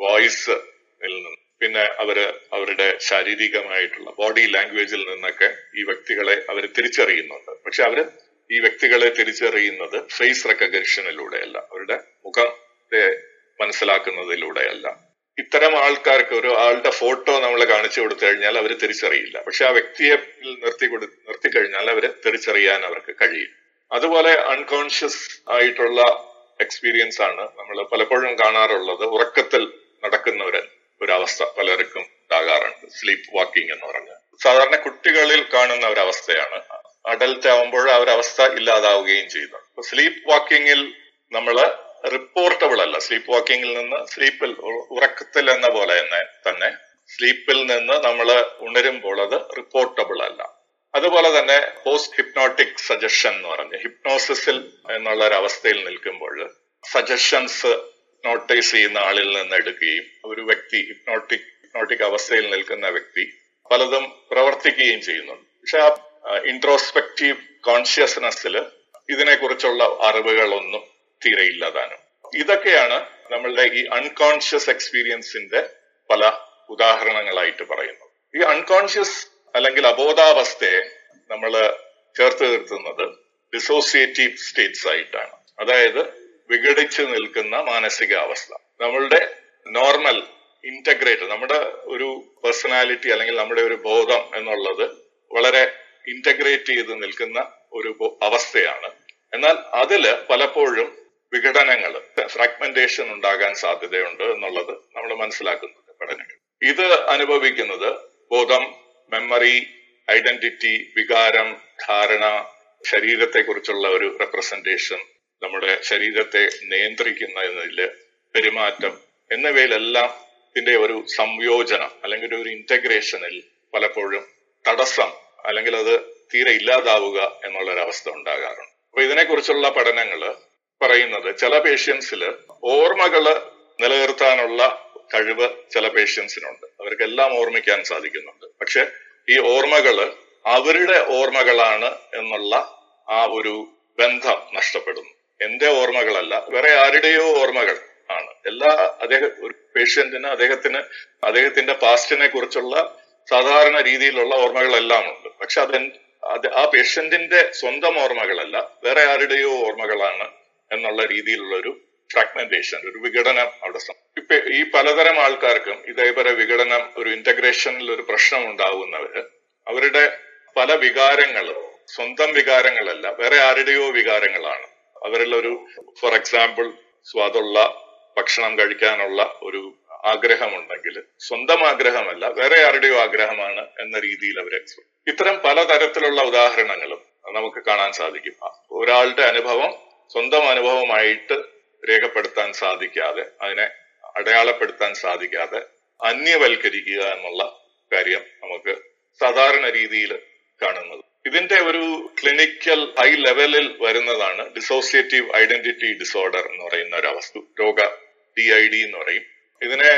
വോയിസ് നിന്ന് പിന്നെ അവർ അവരുടെ ശാരീരികമായിട്ടുള്ള ബോഡി ലാംഗ്വേജിൽ നിന്നൊക്കെ ഈ വ്യക്തികളെ അവർ തിരിച്ചറിയുന്നുണ്ട്. പക്ഷെ അവർ ഈ വ്യക്തികളെ തിരിച്ചറിയുന്നത് ഫേസ് റെക്കഗ്നിഷനിലൂടെയല്ല അവരുടെ മുഖത്തെ മനസ്സിലാക്കുന്നതിലൂടെയല്ല. ഇത്തരം ആൾക്കാർക്ക് ഒരു ആളുടെ ഫോട്ടോ നമ്മൾ കാണിച്ചു കൊടുത്തു കഴിഞ്ഞാൽ അവർ തിരിച്ചറിയില്ല. പക്ഷെ ആ വ്യക്തിയെ നിർത്തി കൊടു നിർത്തി കഴിഞ്ഞാൽ അവർ തിരിച്ചറിയാൻ അവർക്ക് കഴിയും. അതുപോലെ അൺകോൺഷ്യസ് ആയിട്ടുള്ള എക്സ്പീരിയൻസ് ആണ് നമ്മൾ പലപ്പോഴും കാണാറുള്ളത്. ഉറക്കത്തിൽ നടക്കുന്നവര് ഒരവസ്ഥ പലർക്കും ഉണ്ടാകാറുണ്ട്. സ്ലീപ്പ് വാക്കിംഗ് എന്ന് പറഞ്ഞ സാധാരണ കുട്ടികളിൽ കാണുന്ന ഒരവസ്ഥയാണ്. അഡൽറ്റ് ആവുമ്പോൾ ആ ഒരു അവസ്ഥ ഇല്ലാതാവുകയും ചെയ്യുന്നു അപ്പൊ സ്ലീപ്പ് വാക്കിങ്ങിൽ നമ്മൾ റിപ്പോർട്ടബിൾ അല്ല. സ്ലീപ്പ് വാക്കിങ്ങിൽ നിന്ന് സ്ലീപ്പിൽ ഉറക്കത്തിൽ എന്ന പോലെ തന്നെ തന്നെ സ്ലീപ്പിൽ നിന്ന് നമ്മൾ ഉണരുമ്പോൾ അത് റിപ്പോർട്ടബിൾ അല്ല. അതുപോലെ തന്നെ പോസ്റ്റ് ഹിപ്നോട്ടിക് സജഷൻ എന്ന് പറഞ്ഞ്. ഹിപ്നോസിസിൽ എന്നുള്ള ഒരു അവസ്ഥയിൽ നിൽക്കുമ്പോൾ സജഷൻസ് നോട്ടൈസ് ചെയ്യുന്ന ആളിൽ നിന്ന് എടുക്കുകയും ഒരു വ്യക്തി ഹിപ്നോട്ടിക് ഹിപ്നോട്ടിക് അവസ്ഥയിൽ നിൽക്കുന്ന വ്യക്തി പലതും പ്രവർത്തിക്കുകയും ചെയ്യുന്നുണ്ട്. പക്ഷെ ആ ഇൻട്രോസ്പെക്റ്റീവ് കോൺഷ്യസ്നെസ്സിൽ ഇതിനെക്കുറിച്ചുള്ള അറിവുകളൊന്നും തീരെ ഇല്ലാതാനും ഇതൊക്കെയാണ് നമ്മളുടെ ഈ അൺകോൺഷ്യസ് എക്സ്പീരിയൻസിന്റെ പല ഉദാഹരണങ്ങളായിട്ട് പറയുന്നത്. ഈ അൺകോൺഷ്യസ് അല്ലെങ്കിൽ അബോധാവസ്ഥയെ നമ്മൾ ചേർത്ത് നിർത്തുന്നത് ഡിസോസിയേറ്റീവ് സ്റ്റേറ്റ്സ് ആയിട്ടാണ്. അതായത് വിഘടിച്ചു നിൽക്കുന്ന മാനസികാവസ്ഥ. നമ്മളുടെ നോർമൽ ഇന്റഗ്രേറ്റ് നമ്മുടെ ഒരു പേഴ്സണാലിറ്റി അല്ലെങ്കിൽ നമ്മുടെ ഒരു ബോധം എന്നുള്ളത് വളരെ ഇന്റഗ്രേറ്റ് ചെയ്ത് നിൽക്കുന്ന ഒരു അവസ്ഥയാണ്. എന്നാൽ അതിൽ പലപ്പോഴും വിഘടനങ്ങൾ ഫ്രാഗ്മെന്റേഷൻ ഉണ്ടാകാൻ സാധ്യതയുണ്ട് എന്നുള്ളത് നമ്മൾ മനസ്സിലാക്കുന്നുണ്ട് പഠനങ്ങൾ ഇത് അനുഭവിക്കുന്നത് ബോധം മെമ്മറി ഐഡന്റിറ്റി വികാരം ധാരണ ശരീരത്തെക്കുറിച്ചുള്ള ഒരു റെപ്രസെന്റേഷൻ നമ്മുടെ ശരീരത്തെ നിയന്ത്രിക്കുന്നതിൽ പെരുമാറ്റം എന്നിവയിലെല്ലാം ഇതിന്റെ ഒരു സംയോജനം അല്ലെങ്കിൽ ഒരു ഇന്റഗ്രേഷനിൽ പലപ്പോഴും തടസ്സം അല്ലെങ്കിൽ അത് തീരെ ഇല്ലാതാവുക എന്നുള്ള ഒരു അവസ്ഥ ഉണ്ടാകാറുണ്ട്. അപ്പൊ ഇതിനെക്കുറിച്ചുള്ള പഠനങ്ങൾ പറയുന്നത് ചില പേഷ്യൻസിൽ ഓർമ്മകൾ നിലനിർത്താനുള്ള കഴിവ് ചില പേഷ്യൻസിനുണ്ട് അവർക്കെല്ലാം ഓർമ്മിക്കാൻ സാധിക്കുന്നുണ്ട്. പക്ഷെ ഈ ഓർമ്മകൾ അവരുടെ ഓർമ്മകളാണ് എന്നുള്ള ആ ഒരു ബന്ധം നഷ്ടപ്പെടുന്നു. എന്റെ ഓർമ്മകളല്ല വേറെ ആരുടെയോ ഓർമ്മകൾ ആണ്. എല്ലാ അദ്ദേഹം ഒരു പേഷ്യന്റിന് അദ്ദേഹത്തിന് അദ്ദേഹത്തിന്റെ പാസ്റ്റിനെ കുറിച്ചുള്ള സാധാരണ രീതിയിലുള്ള ഓർമ്മകളെല്ലാം ഉണ്ട്. പക്ഷെ അത് അത് ആ പേഷ്യന്റിന്റെ സ്വന്തം ഓർമ്മകളല്ല വേറെ ആരുടെയോ ഓർമ്മകളാണ് എന്നുള്ള രീതിയിലുള്ള ഒരു ഫ്രാഗ്മെന്റേഷൻ ഒരു വിഘടനം അവിടെ ഇപ്പൊ ഈ പലതരം ആൾക്കാർക്കും ഇതേപോലെ വിഘടനം ഒരു ഇന്റഗ്രേഷനിൽ ഒരു പ്രശ്നം ഉണ്ടാകുന്നവര് അവരുടെ പല വികാരങ്ങളും സ്വന്തം വികാരങ്ങളല്ല വേറെ ആരുടെയോ വികാരങ്ങളാണ്. അവരിൽ ഒരു ഫോർ എക്സാമ്പിൾ സ്വാദുള്ള ഭക്ഷണം കഴിക്കാനുള്ള ഒരു ആഗ്രഹമുണ്ടെങ്കിൽ സ്വന്തം ആഗ്രഹമല്ല വേറെ ആരുടെയോ ആഗ്രഹമാണ് എന്ന രീതിയിൽ അവർ ഇത്തരം പലതരത്തിലുള്ള ഉദാഹരണങ്ങളും നമുക്ക് കാണാൻ സാധിക്കും. ഒരാളുടെ അനുഭവം സ്വന്തം അനുഭവമായിട്ട് രേഖപ്പെടുത്താൻ സാധിക്കാതെ അതിനെ അടയാളപ്പെടുത്താൻ സാധിക്കാതെ അന്യവൽക്കരിക്കുക എന്നുള്ള കാര്യം നമുക്ക് സാധാരണ രീതിയിൽ കാണുന്നത്. ഇതിന്റെ ഒരു ക്ലിനിക്കൽ ഹൈ ലെവലിൽ വരുന്നതാണ് ഡിസോസിയേറ്റീവ് ഐഡന്റിറ്റി ഡിസോർഡർ എന്ന് പറയുന്ന ഒരു അവസ്ഥ രോഗ ഡി ഐ ഡി എന്ന് പറയും. ഇതിനെ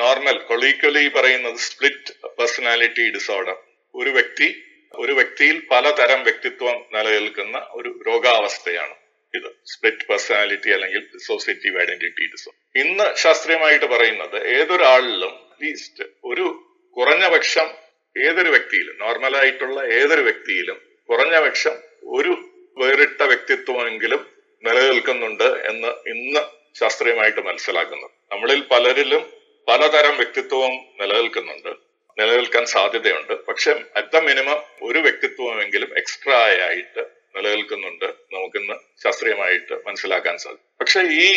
നോർമൽ കൊളീക്വലി പറയുന്നത് സ്പ്ലിറ്റ് പേഴ്സണാലിറ്റി ഡിസോർഡർ ഒരു വ്യക്തി ഒരു വ്യക്തിയിൽ പലതരം വ്യക്തിത്വം നിലനിൽക്കുന്ന ഒരു രോഗാവസ്ഥയാണ് ഇത്. സ്പ്ലിറ്റ് പേഴ്സണാലിറ്റി അല്ലെങ്കിൽ ഡിസോസിയേറ്റീവ് ഐഡന്റിറ്റി ഡിസോർഡർ ഇന്ന് ശാസ്ത്രീയമായിട്ട് പറയുന്നത് ഏതൊരാളിലും അറ്റ്ലീസ്റ്റ് ഒരു കുറഞ്ഞ പക്ഷം ഏതൊരു വ്യക്തിയിലും നോർമലായിട്ടുള്ള ഏതൊരു വ്യക്തിയിലും കുറഞ്ഞ പക്ഷം ഒരു വേറിട്ട വ്യക്തിത്വമെങ്കിലും നിലനിൽക്കുന്നുണ്ട് എന്ന് ഇന്ന് ശാസ്ത്രീയമായിട്ട് മനസ്സിലാക്കുന്നു. നമ്മളിൽ പലരിലും പലതരം വ്യക്തിത്വവും നിലനിൽക്കുന്നുണ്ട് നിലനിൽക്കാൻ സാധ്യതയുണ്ട്. പക്ഷെ അറ്റ് ദ മിനിമം ഒരു വ്യക്തിത്വമെങ്കിലും എക്സ്ട്രാ ആയിട്ട് നിലനിൽക്കുന്നുണ്ട് നമുക്കിന്ന് ശാസ്ത്രീയമായിട്ട് മനസ്സിലാക്കാൻ സാധിക്കും. പക്ഷെ ഈ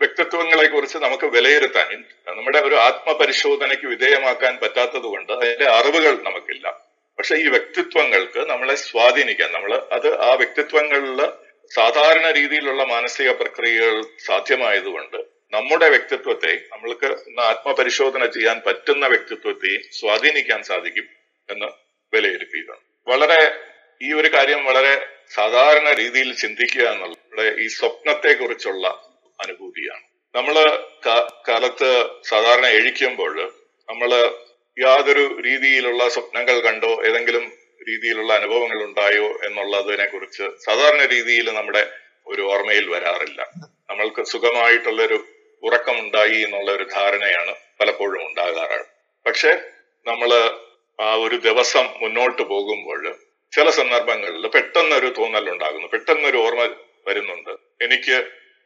വ്യക്തിത്വങ്ങളെ കുറിച്ച് നമുക്ക് വിലയിരുത്താൻ നമ്മുടെ ഒരു ആത്മപരിശോധനയ്ക്ക് വിധേയമാക്കാൻ പറ്റാത്തത് കൊണ്ട് അതിന്റെ അറിവുകൾ നമുക്കില്ല. പക്ഷെ ഈ വ്യക്തിത്വങ്ങൾക്ക് നമ്മളെ സ്വാധീനിക്കാൻ നമ്മൾ അത് ആ വ്യക്തിത്വങ്ങളിൽ സാധാരണ രീതിയിലുള്ള മാനസിക പ്രക്രിയകൾ സാധ്യമായതുകൊണ്ട് നമ്മുടെ വ്യക്തിത്വത്തെ നമ്മൾക്ക് ആത്മപരിശോധന ചെയ്യാൻ പറ്റുന്ന വ്യക്തിത്വത്തെയും സ്വാധീനിക്കാൻ സാധിക്കും എന്ന് വിലയിരുത്തിയതാണ്. വളരെ ഈ ഒരു കാര്യം വളരെ സാധാരണ രീതിയിൽ ചിന്തിക്കുക എന്നുള്ളത് ഈ സ്വപ്നത്തെ കുറിച്ചുള്ള അനുഭൂതിയാണ്. നമ്മൾ കാലത്ത് സാധാരണ എഴിക്കുമ്പോൾ നമ്മൾ യാതൊരു രീതിയിലുള്ള സ്വപ്നങ്ങൾ കണ്ടോ ഏതെങ്കിലും രീതിയിലുള്ള അനുഭവങ്ങൾ ഉണ്ടായോ എന്നുള്ളതിനെ കുറിച്ച് സാധാരണ രീതിയിൽ നമ്മുടെ ഒരു ഓർമ്മയിൽ വരാറില്ല. നമ്മൾക്ക് സുഖമായിട്ടുള്ളൊരു ഉറക്കമുണ്ടായി എന്നുള്ള ഒരു ധാരണയാണ് പലപ്പോഴും ഉണ്ടാകാറ്. പക്ഷെ നമ്മൾ ആ ഒരു ദിവസം മുന്നോട്ട് പോകുമ്പോൾ ചില സന്ദർഭങ്ങളിൽ പെട്ടെന്നൊരു തോന്നൽ ഉണ്ടാകുന്നു പെട്ടെന്നൊരു ഓർമ്മ വരുന്നുണ്ട്. എനിക്ക്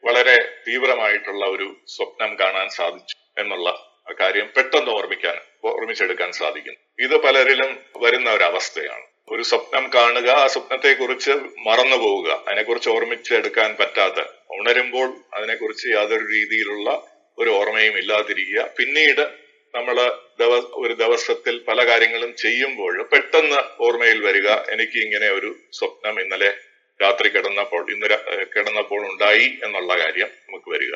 വളരെ തീവ്രമായിട്ടുള്ള ഒരു സ്വപ്നം കാണാൻ സാധിച്ചു എന്നുള്ള കാര്യം പെട്ടെന്ന് ഓർമ്മിക്കാൻ ഓർമ്മിച്ചെടുക്കാൻ സാധിക്കും ഇത് പലരിലും വരുന്ന ഒരു അവസ്ഥയാണ്. ഒരു സ്വപ്നം കാണുക ആ സ്വപ്നത്തെ കുറിച്ച് മറന്നു പോവുക അതിനെക്കുറിച്ച് ഓർമ്മിച്ചെടുക്കാൻ പറ്റാത്ത ഉണരുമ്പോൾ അതിനെക്കുറിച്ച് യാതൊരു രീതിയിലുള്ള ഒരു ഓർമ്മയും ഇല്ലാതിരിക്കുക. പിന്നീട് നമ്മൾ ഒരു ദിവസത്തിൽ പല കാര്യങ്ങളും ചെയ്യുമ്പോൾ പെട്ടെന്ന് ഓർമ്മയിൽ വരിക എനിക്ക് ഇങ്ങനെ ഒരു സ്വപ്നം ഇന്നലെ രാത്രി കിടന്നപ്പോൾ ഇന്ന് കിടന്നപ്പോൾ ഉണ്ടായി എന്നുള്ള കാര്യം നമുക്ക് വരിക.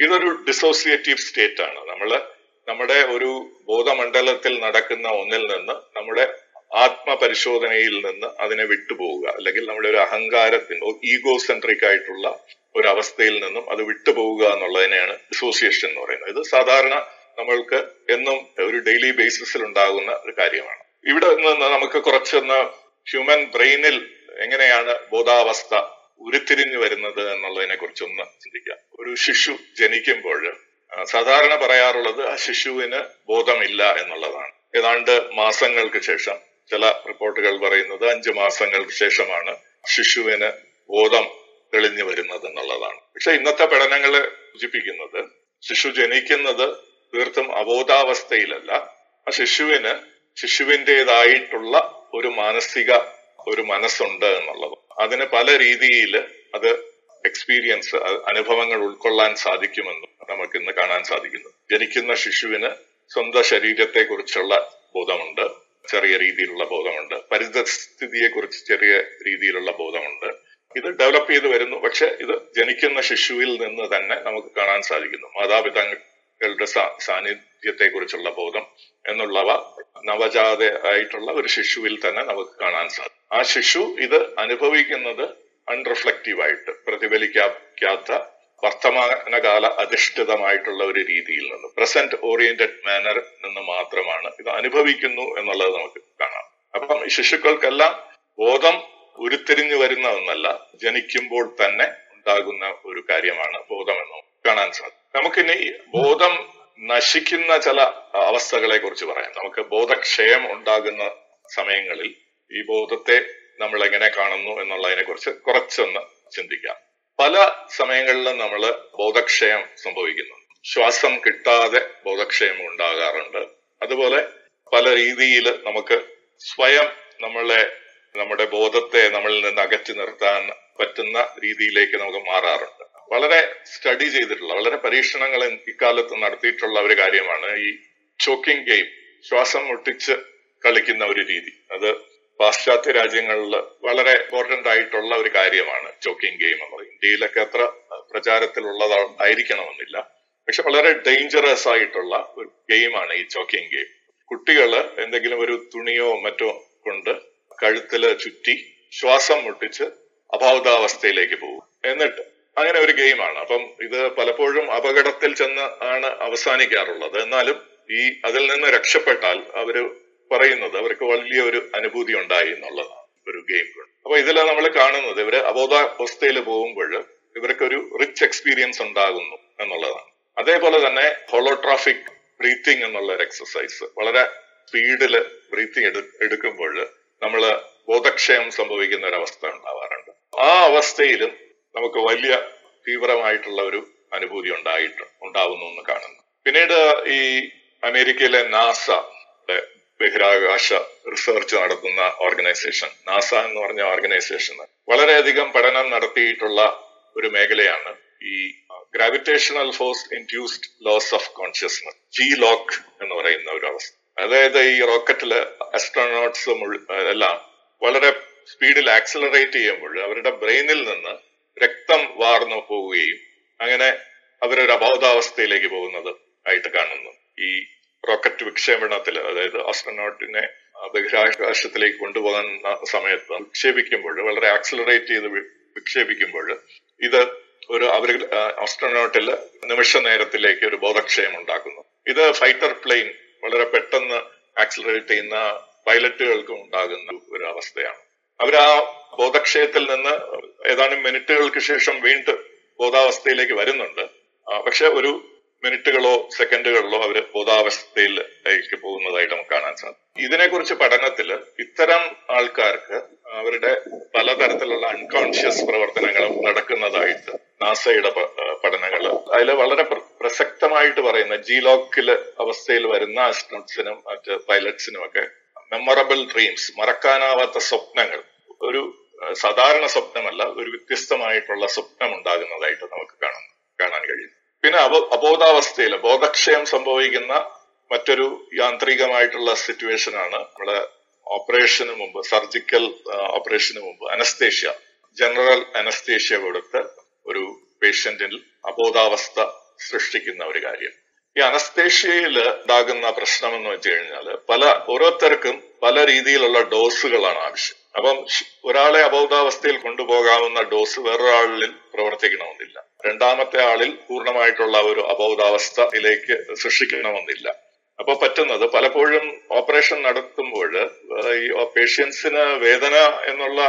ഇതൊരു ഡിസോസിയേറ്റീവ് സ്റ്റേറ്റ് ആണ്. നമ്മൾ നമ്മുടെ ഒരു ബോധമണ്ഡലത്തിൽ നടക്കുന്ന ഒന്നിൽ നിന്ന് നമ്മുടെ ആത്മപരിശോധനയിൽ നിന്ന് അതിനെ വിട്ടുപോവുക. അല്ലെങ്കിൽ നമ്മുടെ ഒരു അഹങ്കാരത്തിന് ഈഗോ സെൻട്രിക് ആയിട്ടുള്ള ഒരു അവസ്ഥയിൽ നിന്നും അത് വിട്ടുപോവുക എന്നുള്ളതിനെയാണ് ഡിസോസിയേഷൻ എന്ന് പറയുന്നത്. ഇത് സാധാരണ നമ്മൾക്ക് എന്നും ഒരു ഡെയിലി ബേസിസിൽ ഉണ്ടാകുന്ന ഒരു കാര്യമാണ്. ഇവിടെ നിന്ന് നമുക്ക് കുറച്ചൊന്ന് ഹ്യൂമൻ ബ്രെയിനിൽ എങ്ങനെയാണ് ബോധാവസ്ഥ ഉരുത്തിരിഞ്ഞു വരുന്നത് എന്നുള്ളതിനെ കുറിച്ചൊന്ന് ചിന്തിക്കാം ഒരു ശിശു ജനിക്കുമ്പോൾ സാധാരണ പറയാറുള്ളത് ആ ശിശുവിന് ബോധമില്ല എന്നുള്ളതാണ്. ഏതാണ്ട് മാസങ്ങൾക്ക് ശേഷം ചില റിപ്പോർട്ടുകൾ പറയുന്നത് അഞ്ചു മാസങ്ങൾക്ക് ശേഷമാണ് ശിശുവിന് ബോധം തെളിഞ്ഞു വരുന്നത് എന്നുള്ളതാണ്. പക്ഷെ ഇന്നത്തെ പഠനങ്ങൾ സൂചിപ്പിക്കുന്നത് ശിശു ജനിക്കുന്നത് തീർത്തും അബോധാവസ്ഥയിലല്ല. ആ ശിശുവിന് ശിശുവിന്റെതായിട്ടുള്ള ഒരു മാനസിക ഒരു മനസ്സുണ്ട് എന്നുള്ളത്. അതിന് പല രീതിയിൽ അത് എക്സ്പീരിയൻസ് അനുഭവങ്ങൾ ഉൾക്കൊള്ളാൻ സാധിക്കുമെന്നും നമുക്ക് ഇന്ന് കാണാൻ സാധിക്കുന്നു. ജനിക്കുന്ന ശിശുവിന് സ്വന്തം ശരീരത്തെ കുറിച്ചുള്ള ബോധമുണ്ട് ചെറിയ രീതിയിലുള്ള ബോധമുണ്ട്. പരിതസ്ഥിതിയെ കുറിച്ച് ചെറിയ രീതിയിലുള്ള ബോധമുണ്ട്. ഇത് ഡെവലപ്പ് ചെയ്ത് വരുന്നു. പക്ഷെ ഇത് ജനിക്കുന്ന ശിശുവിൽ നിന്ന് തന്നെ നമുക്ക് കാണാൻ സാധിക്കുന്നു. മാതാപിതാക്കളുടെ സാന്നിധ്യത്തെ കുറിച്ചുള്ള ബോധം എന്നുള്ളവ നവജാത ആയിട്ടുള്ള ഒരു ശിശുവിൽ തന്നെ നമുക്ക് കാണാൻ സാധിക്കും. ആ ശിശു ഇത് അനുഭവിക്കുന്നത് അൺറിഫ്ലക്റ്റീവ് ആയിട്ട് പ്രതിഫലിക്കാത്ത വർത്തമാനകാല അധിഷ്ഠിതമായിട്ടുള്ള ഒരു രീതിയിൽ നിന്ന് പ്രസന്റ് ഓറിയന്റഡ് മാനർ നിന്ന് മാത്രമാണ് ഇത് അനുഭവിക്കുന്നു എന്നുള്ളത് നമുക്ക് കാണാം. അപ്പം ഈ ശിശുക്കൾക്കെല്ലാം ബോധം ഉരുത്തിരിഞ്ഞു വരുന്ന ഒന്നല്ല ജനിക്കുമ്പോൾ തന്നെ ഉണ്ടാകുന്ന ഒരു കാര്യമാണ് ബോധം എന്ന് കാണാൻ സാധിക്കും. നമുക്കിനി ബോധം നശിക്കുന്ന ചില അവസ്ഥകളെ കുറിച്ച് പറയാം. നമുക്ക് ബോധക്ഷയം ഉണ്ടാകുന്ന സമയങ്ങളിൽ ഈ ബോധത്തെ നമ്മൾ എങ്ങനെ കാണുന്നു എന്നുള്ളതിനെ കുറിച്ച് കുറച്ചൊന്ന് ചിന്തിക്കാം. പല സമയങ്ങളിലും നമ്മൾ ബോധക്ഷയം സംഭവിക്കുന്നു. ശ്വാസം കിട്ടാതെ ബോധക്ഷയം ഉണ്ടാകാറുണ്ട്. അതുപോലെ പല രീതിയിൽ നമുക്ക് സ്വയം നമ്മളെ നമ്മുടെ ബോധത്തെ നമ്മളിൽ നിന്ന് അകറ്റി നിർത്താൻ പറ്റുന്ന രീതിയിലേക്ക് നമുക്ക് മാറാറുണ്ട്. വളരെ സ്റ്റഡി ചെയ്തിട്ടുള്ള വളരെ പരീക്ഷണങ്ങൾ ഇക്കാലത്ത് നടത്തിയിട്ടുള്ള ഒരു കാര്യമാണ് ഈ ചോക്കിംഗ് ഗെയിം ശ്വാസം മുട്ടിച്ച് കളിക്കുന്ന ഒരു രീതി. അത് പാശ്ചാത്യ രാജ്യങ്ങളിൽ വളരെ ഇമ്പോർട്ടന്റ് ആയിട്ടുള്ള ഒരു കാര്യമാണ് ചോക്കിംഗ് ഗെയിം പറയുന്നത്. ഇന്ത്യയിലൊക്കെ അത്ര പ്രചാരത്തിലുള്ളതായിരിക്കണമെന്നില്ല. പക്ഷെ വളരെ ഡേഞ്ചറസ് ആയിട്ടുള്ള ഒരു ഗെയിമാണ് ഈ ചോക്കിംഗ് ഗെയിം കുട്ടികൾ എന്തെങ്കിലും ഒരു തുണിയോ മറ്റോ കൊണ്ട് കഴുത്തിൽ ചുറ്റി ശ്വാസം മുട്ടിച്ച് അബോധാവസ്ഥയിലേക്ക് പോകും. എന്നിട്ട് അങ്ങനെ ഒരു ഗെയിമാണ്. അപ്പം ഇത് പലപ്പോഴും അപകടത്തിൽ ചെന്ന് ആണ് അവസാനിക്കാറുള്ളത്. എന്നാലും ഈ അതിൽ നിന്ന് രക്ഷപ്പെട്ടാൽ അവർ പറയുന്നത് അവർക്ക് വലിയ ഒരു അനുഭൂതി ഉണ്ടായി എന്നുള്ളതാണ് ഒരു ഗെയിം അപ്പൊ ഇതിൽ നമ്മൾ കാണുന്നത് ഇവർ അബോധാവസ്ഥയിൽ പോകുമ്പോൾ ഇവർക്ക് ഒരു റിച്ച് എക്സ്പീരിയൻസ് ഉണ്ടാകുന്നു എന്നുള്ളതാണ്. അതേപോലെ തന്നെ ഹോളോട്രാഫിക് ബ്രീത്തിങ് എന്നുള്ള ഒരു എക്സസൈസ്. വളരെ സ്പീഡിൽ ബ്രീത്തിങ് എടു എടുക്കുമ്പോൾ നമ്മൾ ബോധക്ഷയം സംഭവിക്കുന്ന ഒരു അവസ്ഥ ഉണ്ടാവാറുണ്ട്. ആ അവസ്ഥയിലും നമുക്ക് വലിയ തീവ്രമായിട്ടുള്ള ഒരു അനുഭൂതി ഉണ്ടായിട്ട് ഉണ്ടാവുന്നു എന്ന് കാണുന്നു. പിന്നീട് ഈ അമേരിക്കയിലെ നാസ ബഹിരാകാശ റിസർച്ച് നടത്തുന്ന ഓർഗനൈസേഷൻ നാസ എന്ന് പറഞ്ഞ ഓർഗനൈസേഷൻ വളരെയധികം പഠനം നടത്തിയിട്ടുള്ള ഒരു മേഖലയാണ് ഈ gravitational force induced loss of consciousness G lock എന്ന് പറയുന്ന ഒരു അവസ്ഥ. അതായത് ഈ റോക്കറ്റിൽ അസ്ട്രോനോട്ട്സ് എല്ലാം വളരെ സ്പീഡിൽ ആക്സിലറേറ്റ് ചെയ്യുമ്പോൾ അവരുടെ ബ്രെയിനിൽ നിന്ന് രക്തം വാർന്നു പോവുകയും അങ്ങനെ അവരൊരു അബോധാവസ്ഥയിലേക്ക് പോകുന്നത് ആയിട്ട് കാണുന്നു. ഈ റോക്കറ്റ് വിക്ഷേപണത്തിൽ അതായത് ആസ്ട്രോനോട്ടിനെ ബഹിരാകാശത്തിലേക്ക് കൊണ്ടുപോകുന്ന സമയത്ത് വിക്ഷേപിക്കുമ്പോൾ വളരെ ആക്സിലറേറ്റ് ചെയ്ത് വിക്ഷേപിക്കുമ്പോൾ ഇത് ഒരു അവർ ആസ്ട്രോനോട്ടിൽ നിമിഷ നേരത്തിലേക്ക് ഒരു ബോധക്ഷയം ഉണ്ടാക്കുന്നു. ഇത് ഫൈറ്റർ പ്ലെയിൻ വളരെ പെട്ടെന്ന് ആക്സിലറേറ്റ് ചെയ്യുന്ന പൈലറ്റുകൾക്കും ഉണ്ടാകുന്ന ഒരു അവസ്ഥയാണ്. അവർ ആ ബോധക്ഷയത്തിൽ നിന്ന് ഏതാനും മിനിറ്റുകൾക്ക് ശേഷം വീണ്ടും ബോധാവസ്ഥയിലേക്ക് വരുന്നുണ്ട്. പക്ഷെ ഒരു മിനിറ്റുകളോ സെക്കൻഡുകളിലോ അവർ ബോധാവസ്ഥയിലേക്ക് പോകുന്നതായിട്ട് നമുക്ക് കാണാൻ സാധിക്കും. ഇതിനെക്കുറിച്ച് പഠനത്തിൽ ഇത്തരം ആൾക്കാർക്ക് അവരുടെ പലതരത്തിലുള്ള അൺകോൺഷ്യസ് പ്രവർത്തനങ്ങളും നടക്കുന്നതായിട്ട് നാസയുടെ പഠനങ്ങൾ അതിൽ വളരെ പ്രസക്തമായിട്ട് പറയുന്ന ജിലോക്കിൽ അവസ്ഥയിൽ വരുന്ന ആസ്ട്രോട്ട്സിനും മറ്റ് പൈലറ്റ്സിനും ഒക്കെ മെമ്മറബിൾ ഡ്രീംസ് മറക്കാനാവാത്ത സ്വപ്നങ്ങൾ ഒരു സാധാരണ സ്വപ്നമല്ല ഒരു വ്യത്യസ്തമായിട്ടുള്ള സ്വപ്നം ഉണ്ടാകുന്നതായിട്ട് നമുക്ക് കാണാൻ കാണാൻ കഴിയും. പിന്നെ അബോ അബോധാവസ്ഥയിൽ ബോധക്ഷയം സംഭവിക്കുന്ന മറ്റൊരു യാന്ത്രികമായിട്ടുള്ള സിറ്റുവേഷൻ ആണ് നമ്മുടെ ഓപ്പറേഷന് മുമ്പ് സർജിക്കൽ ഓപ്പറേഷന് മുമ്പ് അനസ്തേഷ്യ ജനറൽ അനസ്തേഷ്യ കൊടുത്ത് ഒരു പേഷ്യന്റിൽ അബോധാവസ്ഥ സൃഷ്ടിക്കുന്ന ഒരു കാര്യം. ഈ അനസ്തേഷ്യയിൽ ഉണ്ടാകുന്ന പ്രശ്നം എന്ന് വെച്ച് കഴിഞ്ഞാൽ പല ഓരോരുത്തർക്കും പല രീതിയിലുള്ള ഡോസുകളാണ് ആവശ്യം. അപ്പം ഒരാളെ അബോധാവസ്ഥയിൽ കൊണ്ടുപോകാവുന്ന ഡോസ് വേറൊരാളിൽ പ്രവർത്തിക്കണമെന്നില്ല. രണ്ടാമത്തെ ആളിൽ പൂർണമായിട്ടുള്ള ഒരു അബോധാവസ്ഥയിലേക്ക് സൃഷ്ടിക്കണമെന്നില്ല. അപ്പൊ പറ്റുന്നത് പലപ്പോഴും ഓപ്പറേഷൻ നടത്തുമ്പോൾ ഈ പേഷ്യൻസിന് വേദന എന്നുള്ള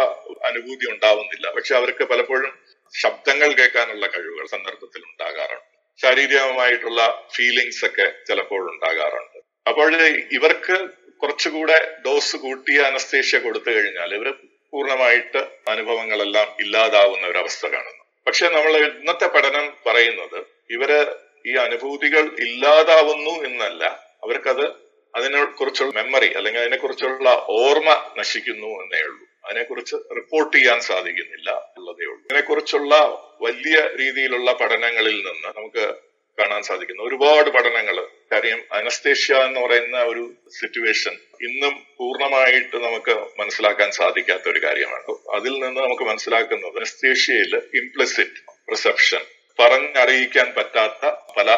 അനുഭൂതി ഉണ്ടാവുന്നില്ല. പക്ഷെ അവർക്ക് പലപ്പോഴും ശബ്ദങ്ങൾ കേൾക്കാനുള്ള കഴിവുകൾ സന്ദർഭത്തിൽ ഉണ്ടാകാറുണ്ട്. ശാരീരികമായിട്ടുള്ള ഫീലിങ്സ് ഒക്കെ ചിലപ്പോൾ ഉണ്ടാകാറുണ്ട്. അപ്പോൾ ഇവർക്ക് കുറച്ചുകൂടെ ഡോസ് കൂട്ടിയ അനസ്തേഷ്യ കൊടുത്തു കഴിഞ്ഞാൽ ഇവർ പൂർണമായിട്ട് അനുഭവങ്ങളെല്ലാം ഇല്ലാതാവുന്ന ഒരു അവസ്ഥ കാണുന്നു. പക്ഷെ നമ്മൾ ഇന്നത്തെ പഠനം പറയുന്നത് ഇവർ ഈ അനുഭൂതികൾ ഇല്ലാതാവുന്നു എന്നല്ല. അവർക്കത് അതിനെ കുറിച്ചുള്ള മെമ്മറി അല്ലെങ്കിൽ അതിനെക്കുറിച്ചുള്ള ഓർമ്മ നശിക്കുന്നു എന്നേ ഉള്ളൂ. അതിനെക്കുറിച്ച് റിപ്പോർട്ട് ചെയ്യാൻ സാധിക്കുന്നില്ല ഉള്ളതേ ഉള്ളൂ. ഇതിനെക്കുറിച്ചുള്ള വലിയ രീതിയിലുള്ള പഠനങ്ങളിൽ നിന്ന് നമുക്ക് കാണാൻ സാധിക്കുന്നു. ഒരുപാട് പഠനങ്ങൾ കാര്യം അനസ്തേഷ്യ എന്ന് പറയുന്ന ഒരു സിറ്റുവേഷൻ ഇന്നും പൂർണമായിട്ട് നമുക്ക് മനസ്സിലാക്കാൻ സാധിക്കാത്ത ഒരു കാര്യമാണ്. അതിൽ നിന്ന് നമുക്ക് മനസ്സിലാക്കുന്നത് അനസ്തേഷ്യയിൽ ഇംപ്ലിസിറ്റ് റിസപ്ഷൻ പറഞ്ഞറിയിക്കാൻ പറ്റാത്ത പല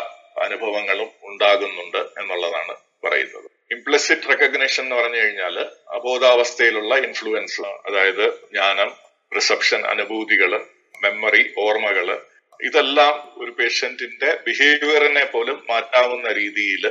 അനുഭവങ്ങളും ഉണ്ടാകുന്നുണ്ട് എന്നുള്ളതാണ് പറയുന്നത്. ഇംപ്ലിസിറ്റ് റെക്കഗ്നേഷൻ എന്ന് പറഞ്ഞു കഴിഞ്ഞാൽ അബോധാവസ്ഥയിലുള്ള ഇൻഫ്ലുവൻസ് അതായത് ജ്ഞാനം റിസപ്ഷൻ അനുഭൂതികൾ മെമ്മറി ഓർമ്മകൾ ഇതെല്ലാം ഒരു പേഷ്യന്റിന്റെ ബിഹേവിയറിനെ പോലും മാറ്റാവുന്ന രീതിയിൽ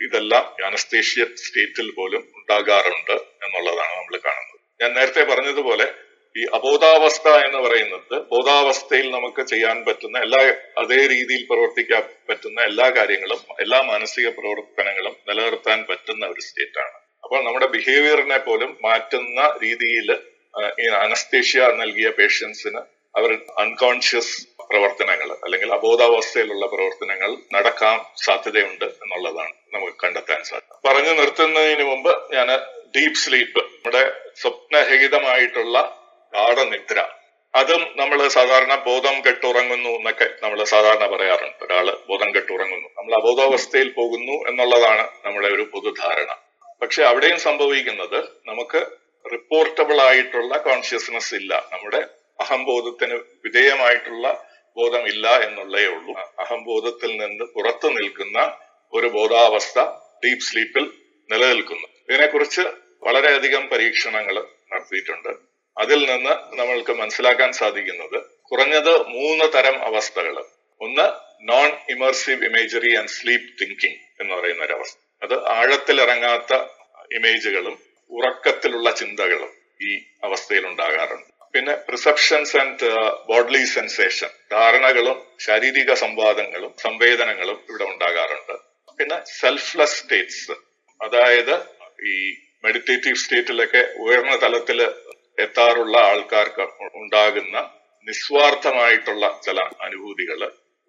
ഇതെല്ലാം അനസ്തേഷ്യ സ്റ്റേറ്റിൽ പോലും ഉണ്ടാകാറുണ്ട് എന്നുള്ളതാണ് നമ്മൾ കാണുന്നത്. ഞാൻ നേരത്തെ പറഞ്ഞതുപോലെ ഈ അബോധാവസ്ഥ എന്ന് പറയുന്നത് ബോധാവസ്ഥയിൽ നമുക്ക് ചെയ്യാൻ പറ്റുന്ന എല്ലാ അതേ രീതിയിൽ പ്രവർത്തിക്കാൻ പറ്റുന്ന എല്ലാ കാര്യങ്ങളും എല്ലാ മാനസിക പ്രവർത്തനങ്ങളും നിലനിർത്താൻ പറ്റുന്ന ഒരു സ്റ്റേറ്റ് ആണ് അപ്പോൾ നമ്മുടെ ബിഹേവിയറിനെ പോലും മാറ്റുന്ന രീതിയിൽ ഈ അനസ്തേഷ്യ നൽകിയ പേഷ്യൻസിന് അവർ അൺകോൺഷ്യസ് പ്രവർത്തനങ്ങൾ അല്ലെങ്കിൽ അബോധാവസ്ഥയിലുള്ള പ്രവർത്തനങ്ങൾ നടക്കാൻ സാധ്യതയുണ്ട് എന്നുള്ളതാണ് നമുക്ക് കണ്ടെത്താൻ സാധിക്കും പറഞ്ഞു നിർത്തുന്നതിന് മുമ്പ് ഞാൻ ഡീപ് സ്ലീപ്പ് നമ്മുടെ സ്വപ്നരഹിതമായിട്ടുള്ള ഗാഠനിദ്ര അതും നമ്മൾ സാധാരണ ബോധം കെട്ടുറങ്ങുന്നു എന്നൊക്കെ നമ്മൾ സാധാരണ പറയാറുണ്ട്. ഒരാൾ ബോധം കെട്ടുറങ്ങുന്നു. നമ്മൾ അബോധാവസ്ഥയിൽ പോകുന്നു എന്നുള്ളതാണ് നമ്മുടെ ഒരു പൊതുധാരണ. പക്ഷെ അവിടെയും സംഭവിക്കുന്നത് നമുക്ക് റിപ്പോർട്ടബിൾ ആയിട്ടുള്ള കോൺഷ്യസ്നസ് ഇല്ല. നമ്മുടെ അഹംബോധത്തിന് വിധേയമായിട്ടുള്ള ബോധമില്ല എന്നുള്ളേ ഉള്ളൂ. അഹംബോധത്തിൽ നിന്ന് പുറത്തു നിൽക്കുന്ന ഒരു ബോധാവസ്ഥ ഡീപ് സ്ലീപ്പിൽ നിലനിൽക്കുന്നു. ഇതിനെക്കുറിച്ച് വളരെയധികം പരീക്ഷണങ്ങൾ നടത്തിയിട്ടുണ്ട്. അതിൽ നിന്ന് നമ്മൾക്ക് മനസ്സിലാക്കാൻ സാധിക്കുന്നത് കുറഞ്ഞത് മൂന്ന് തരം അവസ്ഥകൾ ഒന്ന് non immersive imagery and sleep thinking എന്ന് പറയുന്ന ഒരു അവസ്ഥ. അത് ആഴത്തിലിറങ്ങാത്ത ഇമേജുകളും ഉറക്കത്തിലുള്ള ചിന്തകളും ഈ അവസ്ഥയിൽ ഉണ്ടാകാറുണ്ട്. പിന്നെ പ്രിസെപ്ഷൻസ് ആൻഡ് ബോഡ്ലി സെൻസേഷൻ ധാരണകളും ശാരീരിക സംവാദങ്ങളും സംവേദനങ്ങളും ഇവിടെ ഉണ്ടാകാറുണ്ട്. പിന്നെ സെൽഫ്ലെസ് സ്റ്റേറ്റ്സ് അതായത് ഈ മെഡിറ്റേറ്റീവ് സ്റ്റേറ്റിലൊക്കെ ഉയർന്ന തലത്തിൽ എത്താറുള്ള ആൾക്കാർക്ക് ഉണ്ടാകുന്ന നിസ്വാർത്ഥമായിട്ടുള്ള ചില അനുഭൂതികൾ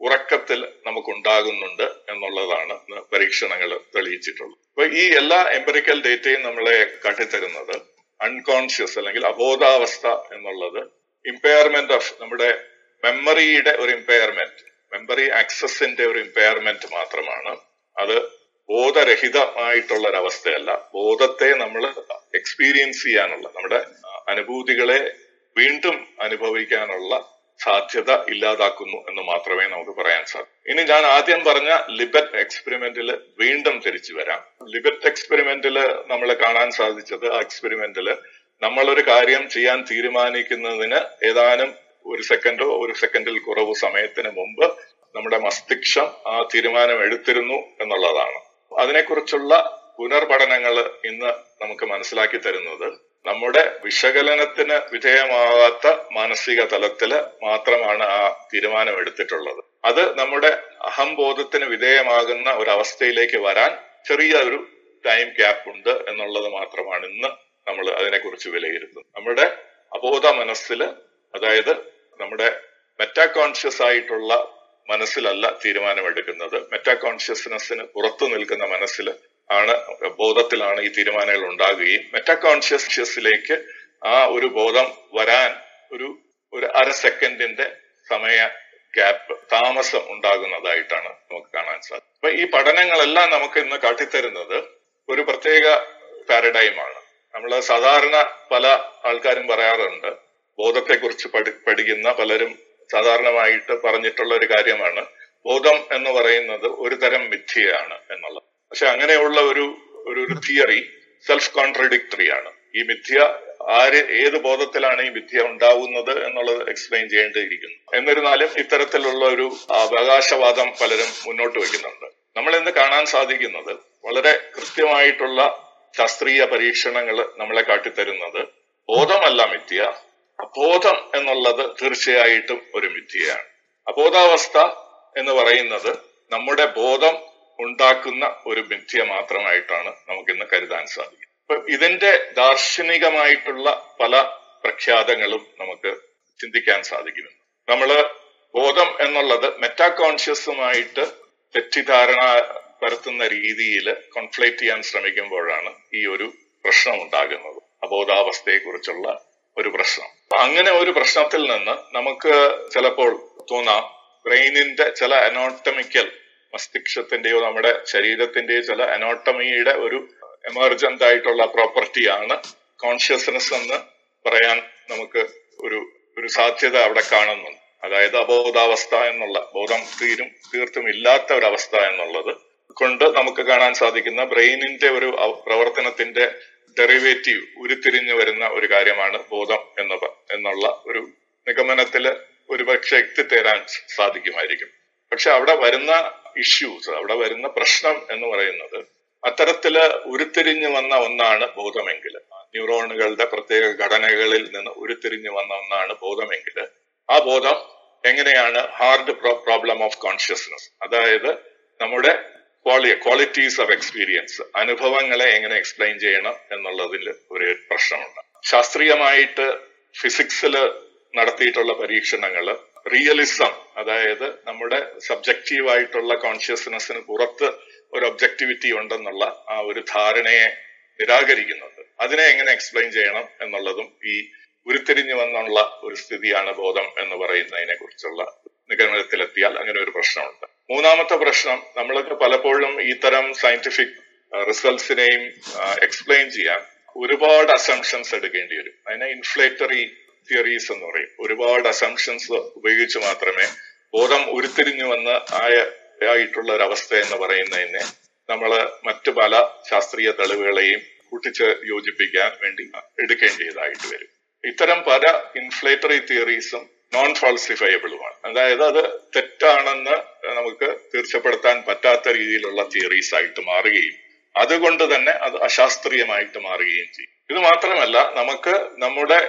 ഉറക്കത്തിൽ നമുക്ക് നമുക്കുണ്ടാകുന്നുണ്ട് എന്നുള്ളതാണ് പരീക്ഷണങ്ങൾ തെളിയിച്ചിട്ടുള്ളത്. അപ്പൊ ഈ എല്ലാ എംപറിക്കൽ ഡേറ്റയും നമ്മളെ കാട്ടിത്തരുന്നത് അൺകോൺഷ്യസ് അല്ലെങ്കിൽ അബോധാവസ്ഥ എന്നുള്ളത് ഇമ്പയർമെന്റ് ഓഫ് നമ്മുടെ മെമ്മറിയുടെ ഒരു ഇമ്പയർമെന്റ് മെമ്മറി ആക്സസിന്റെ ഒരു ഇമ്പയർമെന്റ് മാത്രമാണ്. അത് ബോധരഹിതമായിട്ടുള്ള ഒരവസ്ഥയല്ല ബോധത്തെ നമ്മൾ എക്സ്പീരിയൻസ് ചെയ്യാനുള്ള നമ്മുടെ അനുഭൂതികളെ വീണ്ടും അനുഭവിക്കാനുള്ള സാധ്യത ഇല്ലാതാക്കുന്നു എന്ന് മാത്രമേ നമുക്ക് പറയാൻ സാധിക്കൂ. ഇനി ഞാൻ ആദ്യം പറഞ്ഞ ലിബറ്റ് എക്സ്പെരിമെന്റിൽ വീണ്ടും തിരിച്ചു വരാം. ലിബറ്റ് എക്സ്പെരിമെന്റിൽ നമ്മൾ കാണാൻ സാധിച്ചത് ആ എക്സ്പെരിമെന്റിൽ നമ്മളൊരു കാര്യം ചെയ്യാൻ തീരുമാനിക്കുന്നതിന് ഏതാനും ഒരു സെക്കൻഡോ ഒരു സെക്കൻഡിൽ കുറവ് സമയത്തിന് മുമ്പ് നമ്മുടെ മസ്തിഷ്കം ആ തീരുമാനം എടുത്തിരുന്നു എന്നുള്ളതാണ്. അതിനെക്കുറിച്ചുള്ള പുനർപഠനങ്ങൾ ഇന്ന് നമുക്ക് മനസ്സിലാക്കി തരുന്നത് നമ്മുടെ വിശകലനത്തിന് വിധേയമാകാത്ത മാനസിക തലത്തിൽ മാത്രമാണ് ആ തീരുമാനം എടുത്തിട്ടുള്ളത്. അത് നമ്മുടെ അഹംബോധത്തിന് വിധേയമാകുന്ന ഒരു അവസ്ഥയിലേക്ക് വരാൻ ചെറിയ ഒരു ടൈം ഗ്യാപ്പ് ഉണ്ട് എന്നുള്ളത് മാത്രമാണ് ഇന്ന് നമ്മൾ അതിനെക്കുറിച്ച് വിലയിരുത്തുന്നത്. നമ്മുടെ അബോധ മനസ്സിൽ അതായത് നമ്മുടെ മെറ്റാ കോൺഷ്യസ് ആയിട്ടുള്ള മനസ്സിലല്ല തീരുമാനമെടുക്കുന്നത്. മെറ്റാ കോൺഷ്യസ്നെസ്സിന് പുറത്തു നിൽക്കുന്ന മനസ്സിൽ ആണ് ബോധത്തിലാണ് ഈ തീരുമാനങ്ങൾ ഉണ്ടാകുകയും മെറ്റാ കോൺഷ്യസ്നെസ്സിലേക്ക് ആ ഒരു ബോധം വരാൻ ഒരു ഒരു അര സെക്കൻഡിന്റെ സമയ ഗ്യാപ്പ് താമസം ഉണ്ടാകുന്നതായിട്ടാണ് നമുക്ക് കാണാൻ സാധിക്കും അപ്പൊ ഈ പഠനങ്ങളെല്ലാം നമുക്ക് ഇന്ന് കാട്ടിത്തരുന്നത് ഒരു പ്രത്യേക പാരഡൈമാണ് നമ്മൾ സാധാരണ പല ആൾക്കാരും പറയാറുണ്ട് ബോധത്തെക്കുറിച്ച് പഠി പഠിക്കുന്ന പലരും സാധാരണമായിട്ട് പറഞ്ഞിട്ടുള്ള ഒരു കാര്യമാണ് ബോധം എന്ന് പറയുന്നത് ഒരു തരം മിഥ്യയാണ് എന്നുള്ളത്. പക്ഷെ അങ്ങനെയുള്ള ഒരു ഒരു തിയറി സെൽഫ് കോൺട്രഡിക്ടറി ആണ്. ഈ മിഥ്യ ആര് ഏത് ബോധത്തിലാണ് ഈ മിഥ്യ ഉണ്ടാവുന്നത് എന്നുള്ളത് എക്സ്പ്ലെയിൻ ചെയ്യേണ്ടിയിരിക്കുന്നു. എന്നിരുന്നാലും ഇത്തരത്തിലുള്ള ഒരു അവകാശവാദം പലരും മുന്നോട്ട് വയ്ക്കുന്നുണ്ട്. നമ്മൾ ഇന്ന് കാണാൻ സാധിക്കുന്നത് വളരെ കൃത്യമായിട്ടുള്ള ശാസ്ത്രീയ പരീക്ഷണങ്ങൾ നമ്മളെ കാട്ടിത്തരുന്നത് ബോധമല്ല മിഥ്യ അബോധം എന്നുള്ളത് തീർച്ചയായിട്ടും ഒരു മിഥ്യയാണ്. അബോധാവസ്ഥ എന്ന് പറയുന്നത് നമ്മുടെ ബോധം ഉണ്ടാക്കുന്ന ഒരു മിഥ്യ മാത്രമായിട്ടാണ് നമുക്കിന്ന് കരുതാൻ സാധിക്കും അപ്പൊ ഇതിന്റെ ദാർശനികമായിട്ടുള്ള പല പ്രഖ്യാതങ്ങളും നമുക്ക് ചിന്തിക്കാൻ സാധിക്കുന്നു. നമ്മൾ ബോധം എന്നുള്ളത് മെറ്റാ കോൺഷ്യസുമായിട്ട് തെറ്റിദ്ധാരണ പരത്തുന്ന രീതിയിൽ കോൺഫ്ലേറ്റ് ചെയ്യാൻ ശ്രമിക്കുമ്പോഴാണ് ഈ ഒരു പ്രശ്നം ഉണ്ടാകുന്നത്. അബോധാവസ്ഥയെ കുറിച്ചുള്ള ഒരു പ്രശ്നം. അങ്ങനെ ഒരു പ്രശ്നത്തിൽ നിന്ന് നമുക്ക് ചിലപ്പോൾ തോന്നാം. ബ്രെയിനിന്റെ ചില അനോട്ടമിക്കൽ മസ്തിഷ്കത്തിന്റെയോ നമ്മുടെ ശരീരത്തിന്റെയോ ചില അനോട്ടമിയുടെ ഒരു എമർജന്റ് ആയിട്ടുള്ള പ്രോപ്പർട്ടിയാണ് കോൺഷ്യസ്നസ് എന്ന് പറയാൻ നമുക്ക് ഒരു ഒരു സാധ്യത അവിടെ കാണുന്നുണ്ട്. അതായത് അബോധാവസ്ഥ എന്നുള്ള ബോധം തീരും തീർത്തും ഇല്ലാത്ത ഒരവസ്ഥ എന്നുള്ളത് കൊണ്ട് നമുക്ക് കാണാൻ സാധിക്കുന്ന ബ്രെയിനിന്റെ ഒരു പ്രവർത്തനത്തിന്റെ ഡെറിവേറ്റീവ് ഉരുത്തിരിഞ്ഞു വരുന്ന ഒരു കാര്യമാണ് ബോധം എന്ന എന്നുള്ള ഒരു നിഗമനത്തിൽ ഒരുപക്ഷെ എത്തിത്തേരാൻ സാധിക്കുമായിരിക്കും. പക്ഷെ അവിടെ വരുന്ന ഇഷ്യൂസ് അവിടെ വരുന്ന പ്രശ്നം എന്ന് പറയുന്നത് അത്തരത്തിൽ ഉരുത്തിരിഞ്ഞു വന്ന ഒന്നാണ് ബോധമെങ്കിൽ. ന്യൂറോണുകളുടെ പ്രത്യേക ഘടനകളിൽ നിന്ന് ഉരുത്തിരിഞ്ഞു വന്ന ഒന്നാണ് ബോധമെങ്കിൽ. ആ ബോധം എങ്ങനെയാണ് ഹാർഡ് പ്രോബ്ലം ഓഫ് കോൺഷ്യസ്നസ് അതായത് നമ്മുടെ ക്വാളി ക്വാളിറ്റീസ് ഓഫ് എക്സ്പീരിയൻസ് അനുഭവങ്ങളെ എങ്ങനെ എക്സ്പ്ലെയിൻ ചെയ്യണം എന്നുള്ളതിൽ ഒരു പ്രശ്നമുണ്ട്. ശാസ്ത്രീയമായിട്ട് ഫിസിക്സിൽ നടത്തിയിട്ടുള്ള പരീക്ഷണങ്ങൾ റിയലിസം അതായത് നമ്മുടെ സബ്ജക്റ്റീവായിട്ടുള്ള കോൺഷ്യസ്നെസ്സിന് പുറത്ത് ഒരു ഒബ്ജക്ടിവിറ്റി ഉണ്ടെന്നുള്ള ആ ഒരു ധാരണയെ നിരാകരിക്കുന്നുണ്ട്. അതിനെ എങ്ങനെ എക്സ്പ്ലെയിൻ ചെയ്യണം എന്നുള്ളതും ഈ ഉരുത്തിരിഞ്ഞു വന്നുള്ള ഒരു സ്ഥിതിയാണ് ബോധം എന്ന് പറയുന്നതിനെ കുറിച്ചുള്ള നിഗമനത്തിലെത്തിയാൽ അങ്ങനെ ഒരു പ്രശ്നമുണ്ട്. മൂന്നാമത്തെ പ്രശ്നം നമ്മൾക്ക് പലപ്പോഴും ഇത്തരം സയന്റിഫിക് റിസൾട്ട്സിനെയും എക്സ്പ്ലെയിൻ ചെയ്യാൻ ഒരുപാട് അസംഷൻസ് എടുക്കേണ്ടി വരും. അതിനെ ഇൻഫ്ലേറ്ററി തിയറീസ് എന്ന് പറയും. ഒരുപാട് അസംഷൻസ് ഉപയോഗിച്ച് മാത്രമേ ബോധം ഉരുത്തിരിഞ്ഞു വന്ന് ആയ ആയിട്ടുള്ള ഒരു അവസ്ഥ എന്ന് പറയുന്നതിനെ നമ്മൾ മറ്റു പല ശാസ്ത്രീയ തെളിവുകളെയും കൂട്ടിച്ച് യോജിപ്പിക്കാൻ വേണ്ടി എടുക്കേണ്ടതായിട്ട് വരും. ഇത്തരം പല ഇൻഫ്ലേറ്ററി തിയറീസും നോൺ ഫാൾസിഫയബിളുമാണ് അതായത് അത് തെറ്റാണെന്ന് നമുക്ക് തീർച്ചപ്പെടുത്താൻ പറ്റാത്ത രീതിയിലുള്ള തിയറീസ് ആയിട്ട് മാറുകയും അതുകൊണ്ട് തന്നെ അത് അശാസ്ത്രീയമായിട്ട് മാറുകയും ചെയ്യും. ഇത് മാത്രമല്ല നമുക്ക് നമ്മുടെ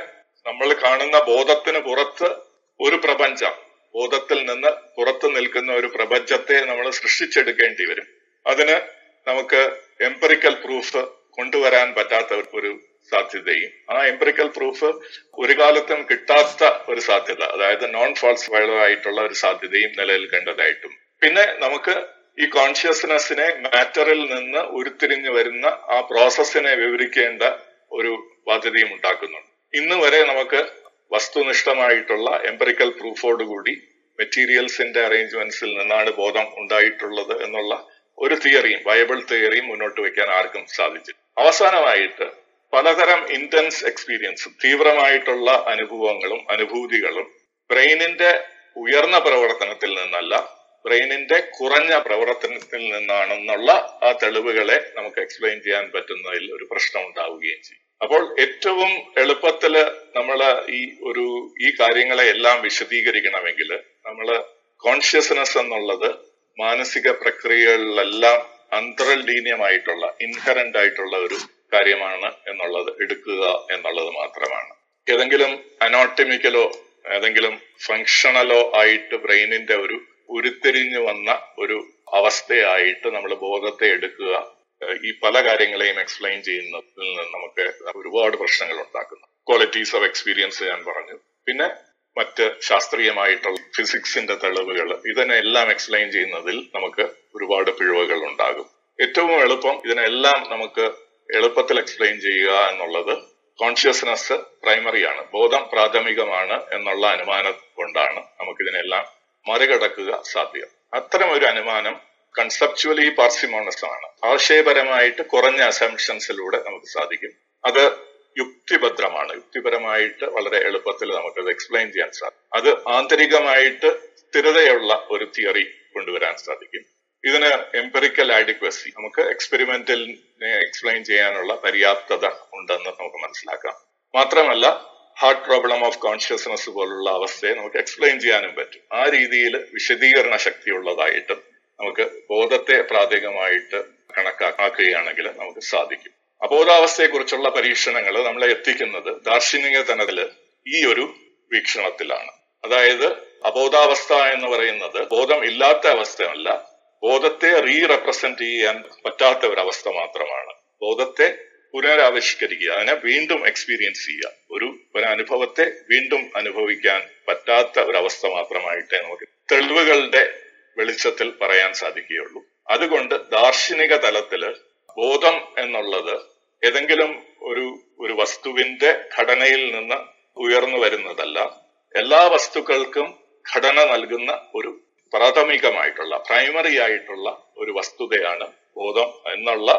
നമ്മൾ കാണുന്ന ബോധത്തിന് പുറത്ത് ഒരു പ്രപഞ്ചം ബോധത്തിൽ നിന്ന് പുറത്തു നിൽക്കുന്ന ഒരു പ്രപഞ്ചത്തെ നമ്മൾ സൃഷ്ടിച്ചെടുക്കേണ്ടി വരും. അതിന് നമുക്ക് എംപറിക്കൽ പ്രൂഫ് കൊണ്ടുവരാൻ പറ്റാത്ത ഒരു സാധ്യതയും ആ എംപറിക്കൽ പ്രൂഫ് ഒരു കാലത്തും കിട്ടാത്ത ഒരു സാധ്യത അതായത് നോൺ ഫാൾസിഫൈഡ് ആയിട്ടുള്ള ഒരു സാധ്യതയും നിലനിൽക്കേണ്ടതായിട്ടും പിന്നെ നമുക്ക് ഈ കോൺഷ്യസ്നെസ്സിനെ മാറ്ററിൽ നിന്ന് ഉരുത്തിരിഞ്ഞു വരുന്ന ആ പ്രോസസ്സിനെ വിവരിക്കേണ്ട ഒരു ബാധ്യതയും ഉണ്ടാക്കുന്നുണ്ട്. ഇന്ന് വരെ നമുക്ക് വസ്തുനിഷ്ഠമായിട്ടുള്ള എംപറിക്കൽ പ്രൂഫോടുകൂടി മെറ്റീരിയൽസിന്റെ അറേഞ്ച്മെന്റ്സിൽ നിന്നാണ് ബോധം ഉണ്ടായിട്ടുള്ളത് എന്നുള്ള ഒരു തിയറിയും വയബിൾ തിയറിയും മുന്നോട്ട് വെക്കാൻ ആർക്കും സാധിച്ചു അവസാനമായിട്ട് പലതരം ഇന്റൻസ് എക്സ്പീരിയൻസും തീവ്രമായിട്ടുള്ള അനുഭവങ്ങളും അനുഭൂതികളും ബ്രെയിനിന്റെ ഉയർന്ന പ്രവർത്തനത്തിൽ നിന്നല്ല ബ്രെയിനിന്റെ കുറഞ്ഞ പ്രവർത്തനത്തിൽ നിന്നാണെന്നുള്ള ആ തെളിവുകളെ നമുക്ക് എക്സ്പ്ലെയിൻ ചെയ്യാൻ പറ്റുന്നതിൽ ഒരു പ്രശ്നം ഉണ്ടാവുകയും ചെയ്യും. അപ്പോൾ ഏറ്റവും എളുപ്പത്തിൽ നമ്മൾ ഈ ഒരു ഈ കാര്യങ്ങളെ എല്ലാം വിശദീകരിക്കണമെങ്കിൽ നമ്മൾ കോൺഷ്യസ്നെസ് എന്നുള്ളത് മാനസിക പ്രക്രിയകളിലെല്ലാം അന്തർലീനമായിട്ടുള്ള ഇൻഹറന്റ് ആയിട്ടുള്ള ഒരു കാര്യമാണ് എന്നുള്ളത് എടുക്കുക എന്നുള്ളത് മാത്രമാണ്. ഏതെങ്കിലും അനോട്ടമിക്കലോ ഏതെങ്കിലും ഫങ്ഷണലോ ആയിട്ട് ബ്രെയിനിന്റെ ഒരു ഉരുത്തിരിഞ്ഞു വന്ന ഒരു അവസ്ഥയായിട്ട് നമ്മൾ ബോധത്തെ എടുക്കുക ഈ പല കാര്യങ്ങളെയും എക്സ്പ്ലെയിൻ ചെയ്യുന്നതിൽ നിന്ന് നമുക്ക് ഒരുപാട് പ്രശ്നങ്ങൾ ഉണ്ടാക്കുന്നു. ക്വാളിറ്റീസ് ഓഫ് എക്സ്പീരിയൻസ് ഞാൻ പറഞ്ഞു. പിന്നെ മറ്റ് ശാസ്ത്രീയമായിട്ടുള്ള ഫിസിക്സിന്റെ തെളിവുകൾ ഇതിനെല്ലാം എക്സ്പ്ലെയിൻ ചെയ്യുന്നതിൽ നമുക്ക് ഒരുപാട് പിഴവുകൾ ഉണ്ടാകും. ഏറ്റവും എളുപ്പം ഇതിനെല്ലാം നമുക്ക് എളുപ്പത്തിൽ എക്സ്പ്ലെയിൻ ചെയ്യുക എന്നുള്ളത് കോൺഷ്യസ്നെസ് പ്രൈമറിയാണ് ബോധം പ്രാഥമികമാണ് എന്നുള്ള അനുമാനം കൊണ്ടാണ് നമുക്കിതിനെല്ലാം മറികടക്കുക സാധ്യം. അത്തരം ഒരു അനുമാനം കൺസെപ്ച്വലി പാർസിമോണസ് ആണ് ആശയപരമായിട്ട് കുറഞ്ഞ അസംഷൻസിലൂടെ നമുക്ക് സാധിക്കും. അത് യുക്തിഭദ്രമാണ്. യുക്തിപരമായിട്ട് വളരെ എളുപ്പത്തിൽ നമുക്കത് എക്സ്പ്ലെയിൻ ചെയ്യാൻ സാധിക്കും. അത് ആന്തരികമായിട്ട് സ്ഥിരതയുള്ള ഒരു തിയറി കൊണ്ടുവരാൻ സാധിക്കും. ഇതിന് എംപെറിക്കൽ ആഡിക്വസി നമുക്ക് എക്സ്പെരിമെന്റലിനെ എക്സ്പ്ലെയിൻ ചെയ്യാനുള്ള പര്യാപ്തത ഉണ്ടെന്ന് നമുക്ക് മനസ്സിലാക്കാം. മാത്രമല്ല ഹാർട്ട് പ്രോബ്ലം ഓഫ് കോൺഷ്യസ്നസ് പോലുള്ള അവസ്ഥയെ നമുക്ക് എക്സ്പ്ലെയിൻ ചെയ്യാനും പറ്റും. ആ രീതിയിൽ വിശദീകരണ ശക്തിയുള്ളതായിട്ടും നമുക്ക് ബോധത്തെ പ്രാഥമികമായിട്ട് കണക്കാക്കുകയാണെങ്കിൽ നമുക്ക് സാധിക്കും. അബോധാവസ്ഥയെക്കുറിച്ചുള്ള പരീക്ഷണങ്ങൾ നമ്മളെ എത്തിക്കുന്നത് ദാർശനിക തനതിൽ ഈ ഒരു വീക്ഷണത്തിലാണ്. അതായത് അബോധാവസ്ഥ എന്ന് പറയുന്നത് ബോധം ഇല്ലാത്ത അവസ്ഥയല്ല ബോധത്തെ റീ റെപ്രസെന്റ് ചെയ്യാൻ പറ്റാത്ത ഒരു അവസ്ഥ മാത്രമാണ്. ബോധത്തെ പുനരാവിഷ്കരിക്കുക അതിനെ വീണ്ടും എക്സ്പീരിയൻസ് ചെയ്യുക. ഒരു ഒരു അനുഭവത്തെ വീണ്ടും അനുഭവിക്കാൻ പറ്റാത്ത ഒരവസ്ഥ മാത്രമായിട്ടേ നമുക്ക്. തെളിവുകളുടെ വെളിച്ചത്തിൽ പറയാൻ സാധിക്കുകയുള്ളൂ. അതുകൊണ്ട് ദാർശനിക തലത്തിൽ ബോധം എന്നുള്ളത് ഏതെങ്കിലും ഒരു ഒരു വസ്തുവിന്റെ ഘടനയിൽ നിന്ന് ഉയർന്നു വരുന്നതല്ല. എല്ലാ വസ്തുക്കൾക്കും ഘടന നൽകുന്ന ഒരു പ്രാഥമികമായിട്ടുള്ള പ്രൈമറി ആയിട്ടുള്ള ഒരു വസ്തുതയാണ് ബോധം എന്നുള്ള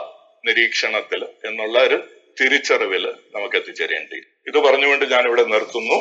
നിരീക്ഷണത്തിൽ എന്നുള്ള ഒരു തിരിച്ചറിവിൽ നമുക്ക് എത്തിച്ചേരേണ്ടി. ഇത് പറഞ്ഞുകൊണ്ട് ഞാൻ ഇവിടെ നിർത്തുന്നു.